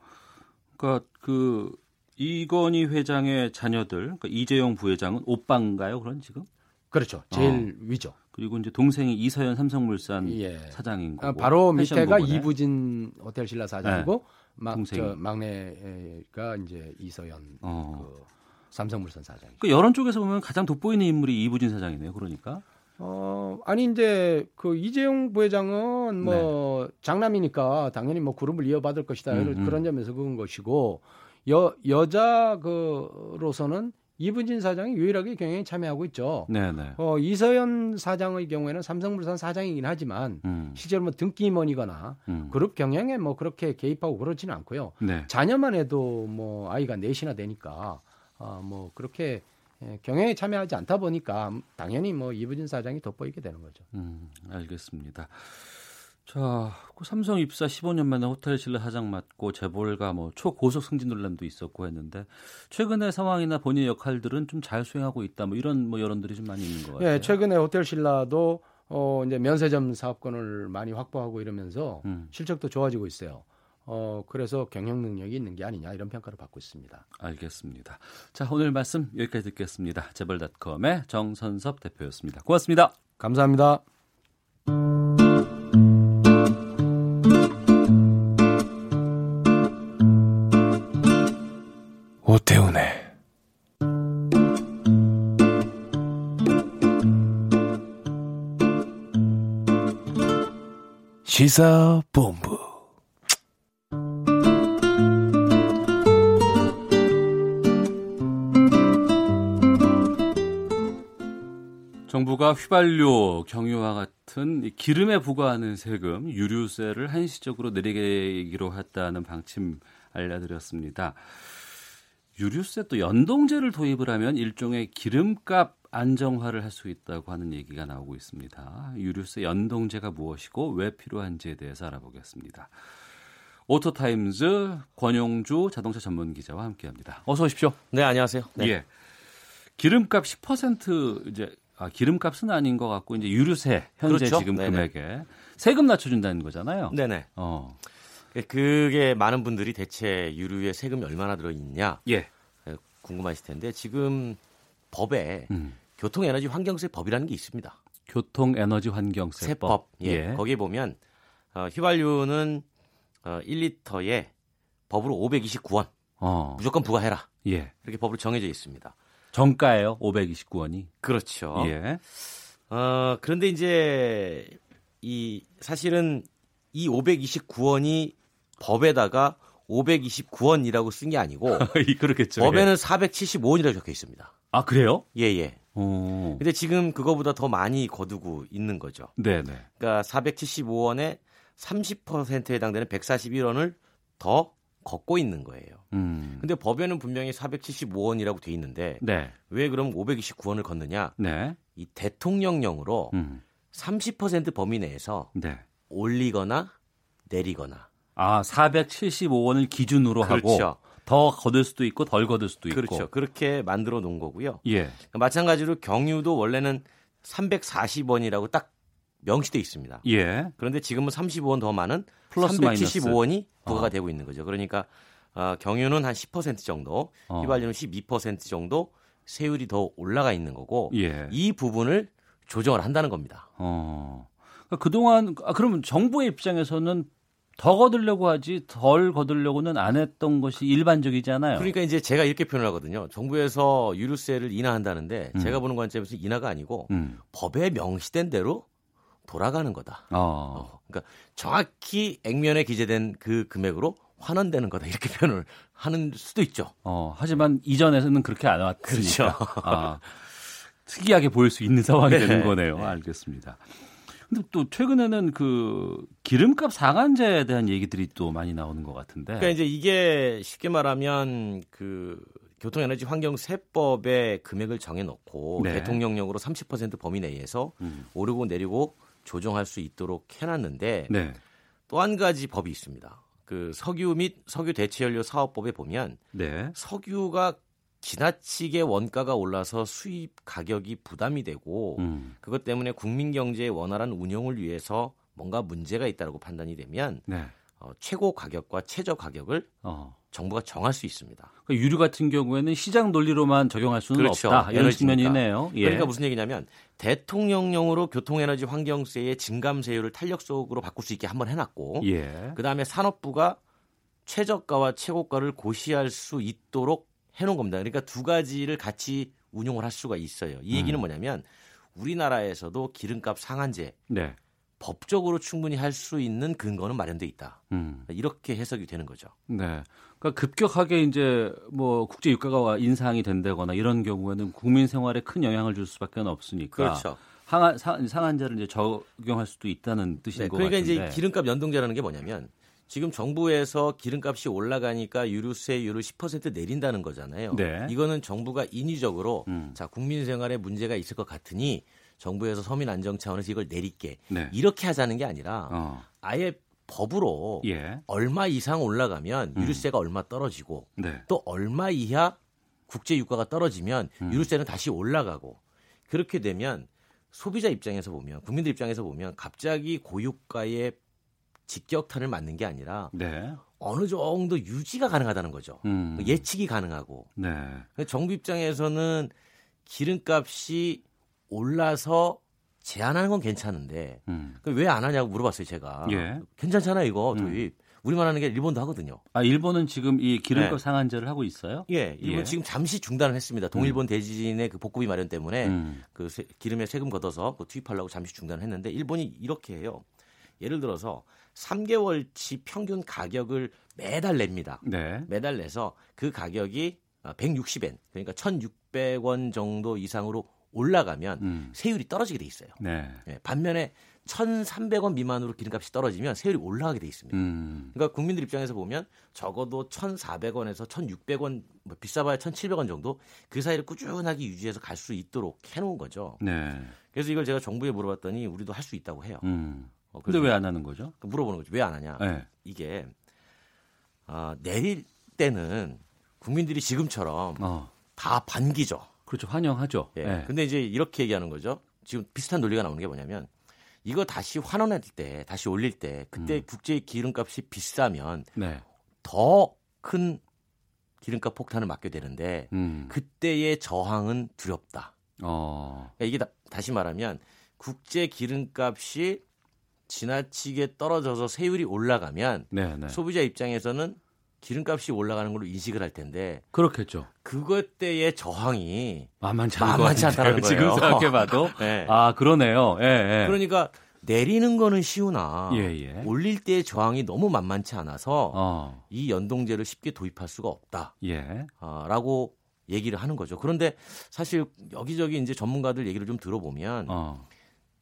그러니까 그 이건희 회장의 자녀들, 그러니까 이재용 부회장은 오빠인가요? 그런 지금? 그렇죠. 제일 위죠. 그리고 이제 동생이 이서연 삼성물산 예. 사장인 거고. 아, 바로 밑에가 패션부문의. 이부진 호텔 신라 사장이고 네. 막, 동생이. 저 막내가 이제 이서연 어. 그 삼성물산 사장. 그 여론 쪽에서 보면 가장 돋보이는 인물이 이부진 사장이네요. 그러니까. 어 아니 이제 그 이재용 부회장은 뭐 장남이니까 당연히 뭐 그룹을 이어받을 것이다 네. 음, 이런 음. 그런 점에서 그런 것이고 여 여자 그로서는 이부진 사장이 유일하게 경영에 참여하고 있죠. 네, 네. 어 이서연 사장의 경우에는 삼성물산 사장이긴 하지만 음. 실제로 뭐 등기 임원이거나 음. 그룹 경영에 뭐 그렇게 개입하고 그렇지는 않고요. 네. 자녀만 해도 뭐 아이가 넷이나 되니까 아, 뭐 그렇게 예, 경영에 참여하지 않다 보니까 당연히 뭐 이부진 사장이 돋보이게 되는 거죠. 음, 알겠습니다. 자, 그 삼성 입사 15년 만에 호텔 신라 사장 맡고 재벌가 뭐 초고속 승진 논란도 있었고 했는데 최근의 상황이나 본인의 역할들은 좀 잘 수행하고 있다. 뭐 이런 뭐 여론들이 좀 많이 있는 것 같아요. 예, 최근에 호텔 신라도 어 이제 면세점 사업권을 많이 확보하고 이러면서 음. 실적도 좋아지고 있어요. 어 그래서 경영 능력이 있는 게 아니냐 이런 평가를 받고 있습니다. 알겠습니다. 자, 오늘 말씀 여기까지 듣겠습니다. 재벌닷컴의 정선섭 대표였습니다. 고맙습니다. 감사합니다. 오태훈의 시사본부 정부가 휘발유, 경유와 같은 기름에 부과하는 세금, 유류세를 한시적으로 내리기로 했다는 방침 알려드렸습니다. 유류세 또 연동제를 도입을 하면 일종의 기름값 안정화를 할 수 있다고 하는 얘기가 나오고 있습니다. 유류세 연동제가 무엇이고 왜 필요한지에 대해서 알아보겠습니다. 오토타임즈 권용주 자동차 전문 기자와 함께합니다. 어서 오십시오. 네, 안녕하세요. 네. 예. 기름값 10% 이제 아, 기름값은 아닌 것 같고 이제 유류세 현재 그렇죠? 지금 네네. 금액에 세금 낮춰준다는 거잖아요. 네네. 어. 그게 많은 분들이 대체 유류에 세금이 얼마나 들어있냐 예. 궁금하실 텐데 지금 법에 음. 교통에너지 환경세 법이라는 게 있습니다. 교통에너지 환경세법. 세법. 예. 거기에 보면 어, 휘발유는 어, 1리터에 법으로 529원 어. 무조건 부과해라. 예. 이렇게 법으로 정해져 있습니다. 정가예요. 529원이. 그렇죠. 예. 어, 그런데 이제 이 사실은 이 529원이 법에다가 529원이라고 쓴 게 아니고 그렇겠죠. 법에는 예. 475원이라고 적혀 있습니다. 아 그래요? 예, 예. 오. 근데 지금 그거보다 더 많이 거두고 있는 거죠. 네, 네. 그러니까 475원에 30%에 해당되는 141원을 더 걷고 있는 거예요. 음. 근데 법에는 분명히 475원이라고 돼 있는데 네. 왜 그럼 529원을 걷느냐? 네. 이 대통령령으로 음. 30% 범위 내에서 네. 올리거나 내리거나 아, 475원을 기준으로 그렇죠. 하고 더 거둘 수도 있고 덜 거둘 수도 있고. 그렇죠. 그렇게 만들어 놓은 거고요. 예. 마찬가지로 경유도 원래는 340원이라고 딱 명시돼 있습니다. 예. 그런데 지금은 35원 더 많은 플러스 375원이 부과가 어. 되고 있는 거죠. 그러니까 어, 경유는 한 10% 정도, 어. 휘발유는 12% 정도 세율이 더 올라가 있는 거고 예. 이 부분을 조정을 한다는 겁니다. 어. 그러니까 그동안 아 그러면 정부의 입장에서는 더 거두려고 하지 덜 거두려고는 안 했던 것이 일반적이잖아요. 그러니까 이제 제가 이렇게 표현을 하거든요. 정부에서 유류세를 인하한다는데 음. 제가 보는 관점에서 인하가 아니고 음. 법에 명시된 대로 돌아가는 거다. 어. 어, 그러니까 정확히 액면에 기재된 그 금액으로 환원되는 거다 이렇게 표현을 하는 수도 있죠. 어, 하지만 이전에서는 그렇게 안 왔으니까. 그렇죠. 아, 특이하게 보일 수 있는 상황이 네. 되는 거네요. 알겠습니다. 근데 또 최근에는 그 기름값 상한제에 대한 얘기들이 또 많이 나오는 것 같은데. 그러니까 이제 이게 쉽게 말하면 그 교통에너지 환경 세법의 금액을 정해놓고 네. 대통령령으로 30% 범위 내에서 음. 오르고 내리고 조정할 수 있도록 해놨는데 네. 또한 가지 법이 있습니다. 그 석유 및 석유 대체연료 사업법에 보면 네. 석유가 지나치게 원가가 올라서 수입 가격이 부담이 되고 음. 그것 때문에 국민 경제의 원활한 운영을 위해서 뭔가 문제가 있다고 판단이 되면 네. 어, 최고 가격과 최저 가격을 어. 정부가 정할 수 있습니다. 그러니까 유류 같은 경우에는 시장 논리로만 적용할 수는 그렇죠. 없다. 이런. 측면이네요. 예. 그러니까 무슨 얘기냐면 대통령령으로 교통에너지 환경세의 증감세율을 탄력적으로 바꿀 수 있게 한번 해놨고 예. 그다음에 산업부가 최저가와 최고가를 고시할 수 있도록 해놓은 겁니다. 그러니까 두 가지를 같이 운용을 할 수가 있어요. 이 얘기는 음. 뭐냐면 우리나라에서도 기름값 상한제 네. 법적으로 충분히 할 수 있는 근거는 마련돼 있다. 음. 이렇게 해석이 되는 거죠. 네. 그러니까 급격하게 이제 뭐 국제 유가가 인상이 된다거나 이런 경우에는 국민 생활에 큰 영향을 줄 수밖에 없으니까 그렇죠. 상한 상, 상한제를 이제 적용할 수도 있다는 뜻인 네, 것 그러니까 같은데. 이제 기름값 연동제라는 게 뭐냐면 지금 정부에서 기름값이 올라가니까 유류세율을 10% 내린다는 거잖아요. 네. 이거는 정부가 인위적으로 음. 자 국민 생활에 문제가 있을 것 같으니 정부에서 서민 안정 차원에서 이걸 내릴게 네. 이렇게 하자는 게 아니라 어. 아예 법으로 예. 얼마 이상 올라가면 음. 유류세가 얼마 떨어지고 네. 또 얼마 이하 국제 유가가 떨어지면 음. 유류세는 다시 올라가고 그렇게 되면 소비자 입장에서 보면 국민들 입장에서 보면 갑자기 고유가에 직격탄을 맞는 게 아니라 네. 어느 정도 유지가 가능하다는 거죠. 음. 예측이 가능하고 네. 정부 입장에서는 기름값이 올라서 제한하는 건 괜찮은데 음. 왜 안 하냐고 물어봤어요 제가. 예. 괜찮잖아요 이거 음. 도입. 우리만 하는 게 일본도 하거든요. 아, 일본은 지금 이 기름값 네. 상한제를 하고 있어요? 예, 일본 예. 지금 잠시 중단을 했습니다. 동일본 대지진의 그 복구비 마련 때문에 음. 그 세- 기름에 세금 걷어서 그거 투입하려고 잠시 중단을 했는데 일본이 이렇게 해요. 예를 들어서 3개월치 평균 가격을 매달 냅니다. 네. 매달 내서 그 가격이 160엔 그러니까 1,600원 정도 이상으로 올라가면 음. 세율이 떨어지게 돼 있어요. 네. 예, 반면에 1,300원 미만으로 기름값이 떨어지면 세율이 올라가게 돼 있습니다. 음. 그러니까 국민들 입장에서 보면 적어도 1,400원에서 1,600원 뭐 비싸봐야 1,700원 정도 그 사이를 꾸준하게 유지해서 갈 수 있도록 해놓은 거죠. 네. 그래서 이걸 제가 정부에 물어봤더니 우리도 할 수 있다고 해요. 음. 어, 근데 왜 안 하는 거죠? 물어보는 거죠. 왜 안 하냐? 네. 이게 아, 내릴 때는 국민들이 지금처럼 어. 다 반기죠. 그렇죠. 환영하죠. 예. 예. 근데 이제 이렇게 얘기하는 거죠. 지금 비슷한 논리가 나오는 게 뭐냐면 이거 다시 환원할 때, 다시 올릴 때 그때 국제 기름값이 비싸면 음. 네. 더큰 기름값 폭탄을 맞게 되는데 음. 그때의 저항은 두렵다. 어. 그러니까 이게 다, 시 말하면 국제 기름값이 지나치게 떨어져서 세율이 올라가면 네, 네. 소비자 입장에서는 기름값이 올라가는 걸로 인식을 할 텐데 그렇겠죠. 그것 때의 저항이 만만치 않다는. 거예요. 지금 생각해봐도. 네. 아, 그러네요. 예, 예. 그러니까 내리는 거는 쉬우나 예, 예. 올릴 때의 저항이 너무 만만치 않아서 어. 이 연동제를 쉽게 도입할 수가 없다. 예. 아, 라고 얘기를 하는 거죠. 그런데 사실 여기저기 이제 전문가들 얘기를 좀 들어보면 어.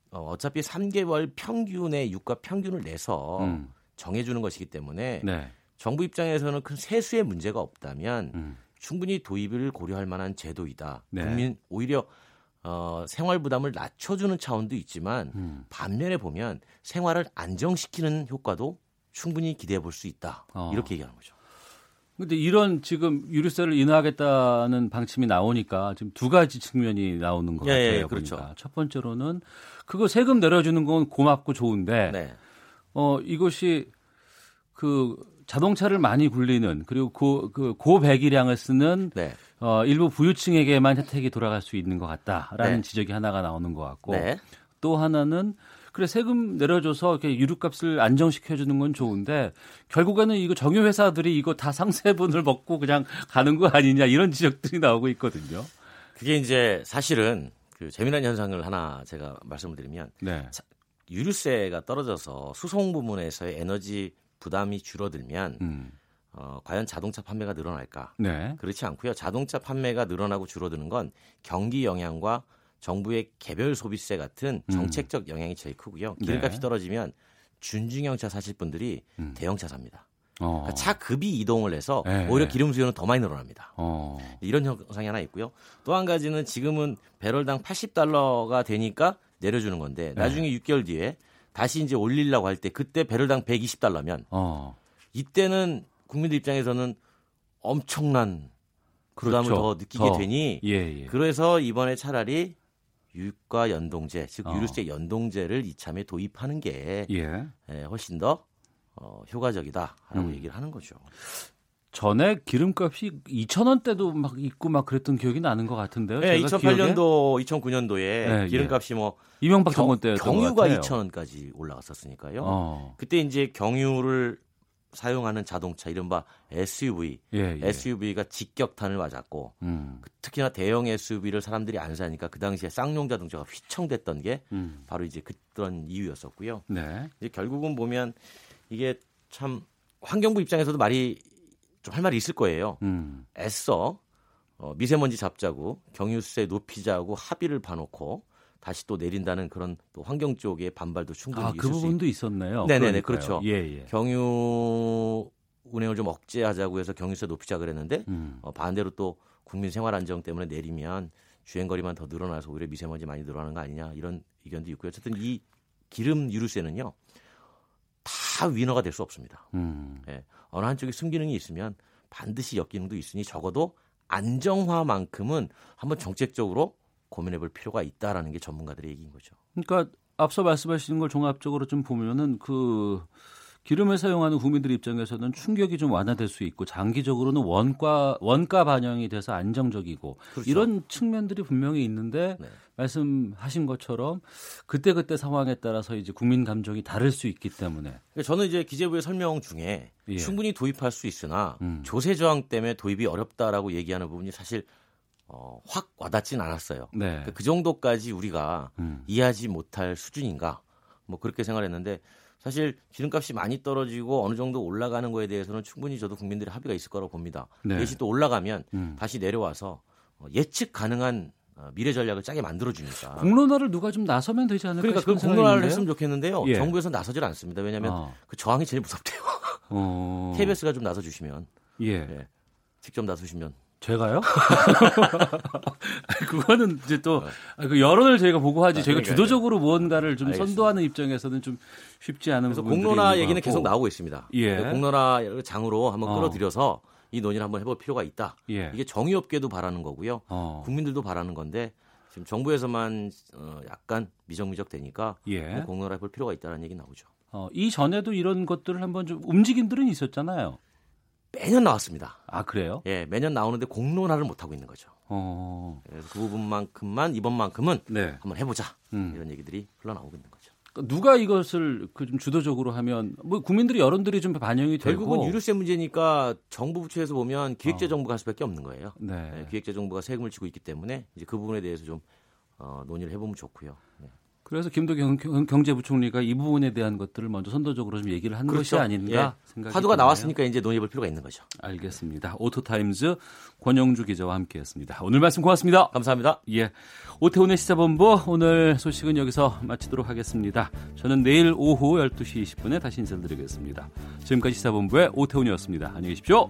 어, 차피 3개월 평균의 유가 평균을 내서 음. 정해주는 것이기 때문에 네. 정부 입장에서는 큰 세수의 문제가 없다면 음. 충분히 도입을 고려할 만한 제도이다. 네. 국민 오히려 어, 생활 부담을 낮춰주는 차원도 있지만 음. 반면에 보면 생활을 안정시키는 효과도 충분히 기대해 볼 수 있다. 어. 이렇게 얘기하는 거죠. 근데 이런 지금 유류세를 인하하겠다는 방침이 나오니까 지금 두 가지 측면이 나오는 것 예, 같아요. 예, 그렇죠. 보니까. 첫 번째로는 그거 세금 내려주는 건 고맙고 좋은데 네. 어 이것이 그 자동차를 많이 굴리는 그리고 고, 그 고배기량을 쓰는 네. 어, 일부 부유층에게만 혜택이 돌아갈 수 있는 것 같다라는 네. 지적이 하나가 나오는 것 같고 네. 또 하나는 그래 세금 내려줘서 이렇게 유류값을 안정시켜주는 건 좋은데 결국에는 이거 정유 회사들이 이거 다 상세분을 먹고 그냥 가는 거 아니냐 이런 지적들이 나오고 있거든요. 그게 이제 사실은 그 재미난 현상을 하나 제가 말씀을 드리면 네. 자, 유류세가 떨어져서 수송 부문에서의 에너지 부담이 줄어들면 음. 어, 과연 자동차 판매가 늘어날까? 네. 그렇지 않고요. 자동차 판매가 늘어나고 줄어드는 건 경기 영향과 정부의 개별 소비세 같은 음. 정책적 영향이 제일 크고요. 기름값이 네. 떨어지면 준중형차 사실 분들이 음. 대형차 삽니다. 어. 그러니까 차 급이 이동을 해서 네. 오히려 기름 수요는 더 많이 늘어납니다. 어. 이런 현상이 하나 있고요. 또 한 가지는 지금은 배럴당 80달러가 되니까 내려주는 건데 네. 나중에 6개월 뒤에 다시 이제 올리려고 할 때 그때 배럴당 120달러면 어. 이때는 국민들 입장에서는 엄청난 부담을 그렇죠. 더 느끼게 더. 되니 예, 예. 그래서 이번에 차라리 유가 연동제 즉 어. 유류세 연동제를 이참에 도입하는 게 예. 예, 훨씬 더 어, 효과적이다라고 음. 얘기를 하는 거죠. 전에 기름값이 2,000원대도 막 있고 막 그랬던 기억이 나는 것 같은데요. 네, 제가 2008년도, 2009년도에 네, 기름값이 뭐 이명박 경, 정권 것 경유가 같아요. 2,000원까지 올라갔었으니까요. 어. 그때 이제 경유를 사용하는 자동차 이른바 SUV, 예, 예. SUV가 직격탄을 맞았고 음. 특히나 대형 SUV를 사람들이 안 사니까 그 당시에 쌍용 자동차가 휘청됐던 게 음. 바로 이제 그런 이유였었고요. 네. 이제 결국은 보면 이게 참 환경부 입장에서도 말이 좀 할 말이 있을 거예요. 음. 애써 어, 미세먼지 잡자고 경유세 높이자고 합의를 봐놓고 다시 또 내린다는 그런 또 환경 쪽의 반발도 충분히 아, 있을 그수 부분도 있었네요. 네네네 그러니까요. 그렇죠. 예, 예. 경유 운행을 좀 억제하자고 해서 경유세 높이자 그랬는데 음. 어, 반대로 또 국민 생활 안정 때문에 내리면 주행 거리만 더 늘어나서 오히려 미세먼지 많이 늘어나는 거 아니냐 이런 의견도 있고요. 어쨌든 이 기름 유류세는요 다 위너가 될 수 없습니다. 음. 예, 어느 한쪽에 순기능이 있으면 반드시 역기능도 있으니 적어도 안정화만큼은 한번 정책적으로 고민해 볼 필요가 있다라는 게 전문가들의 얘기인 거죠. 그러니까 앞서 말씀하신 걸 종합적으로 좀 보면은 그 기름을 사용하는 국민들 입장에서는 충격이 좀 완화될 수 있고 장기적으로는 원가 원가 반영이 돼서 안정적이고 그렇죠. 이런 측면들이 분명히 있는데 네. 말씀하신 것처럼 그때 그때 상황에 따라서 이제 국민 감정이 다를 수 있기 때문에 그러니까 저는 이제 기재부의 설명 중에 예. 충분히 도입할 수 있으나 음. 조세 저항 때문에 도입이 어렵다라고 얘기하는 부분이 사실 어, 확 와닿진 않았어요. 네. 그러니까 그 정도까지 우리가 음. 이해하지 못할 수준인가? 뭐 그렇게 생각했는데 사실 기름값이 많이 떨어지고 어느 정도 올라가는 거에 대해서는 충분히 저도 국민들의 합의가 있을 거라고 봅니다. 네. 대신 또 올라가면 음. 다시 내려와서 어, 예측 가능한 어, 미래 전략을 짜게 만들어 주니까. 공론화를 누가 좀 나서면 되지 않을까 그러니까 그 공론화를. 했으면 좋겠는데요. 예. 정부에서 나서질 않습니다. 왜냐하면 어. 그 저항이 제일 무섭대요. 어. KBS가 좀 나서 주시면. 예. 직접 나서주시면. 제가요? 그거는 이제 또 그 여론을 저희가 보고 하지 아, 저희가 그러니까요. 주도적으로 무언가를 좀 알겠습니다. 선도하는 입장에서는 좀 쉽지 않은 그래서 공론화 얘기는. 계속 나오고 있습니다. 예. 공론화 장으로 한번 어. 끌어들여서 이 논의를 한번 해볼 필요가 있다. 예. 이게 정의업계도 바라는 거고요. 어. 국민들도 바라는 건데 지금 정부에서만 어, 약간 미적미적 되니까 예. 뭐 공론화 해볼 필요가 있다는 얘기 나오죠. 어, 이 전에도 이런 것들을 한번 좀 움직임들은 있었잖아요. 매년 나왔습니다. 아 그래요? 예, 매년 나오는데 공론화를 못 하고 있는 거죠. 어. 그래서 그 부분만큼만 이번만큼은 네. 한번 해보자 음. 이런 얘기들이 흘러나오고 있는 거죠. 그러니까 누가 이것을 그 좀 주도적으로 하면 뭐 국민들이 여론들이 좀 반영이 되고 결국은 유류세 문제니까 정부 부처에서 보면 기획재 정부가 할 수밖에 없는 거예요. 네. 예, 기획재 정부가 세금을 지고 있기 때문에 이제 그 부분에 대해서 좀 어, 논의를 해보면 좋고요. 네. 그래서 김동연 경- 경제부총리가 이 부분에 대한 것들을 먼저 선도적으로 좀 얘기를 한 것이 아닌가 예. 생각이 화두가 드네요. 나왔으니까 이제 논의해볼 필요가 있는 거죠. 알겠습니다. 오토타임즈 권용주 기자와 함께했습니다. 오늘 말씀 고맙습니다. 감사합니다. 예, 오태훈의 시사본부 오늘 소식은 여기서 마치도록 하겠습니다. 저는 내일 오후 12시 20분에 다시 인사드리겠습니다. 지금까지 시사본부의 오태훈이었습니다. 안녕히 계십시오.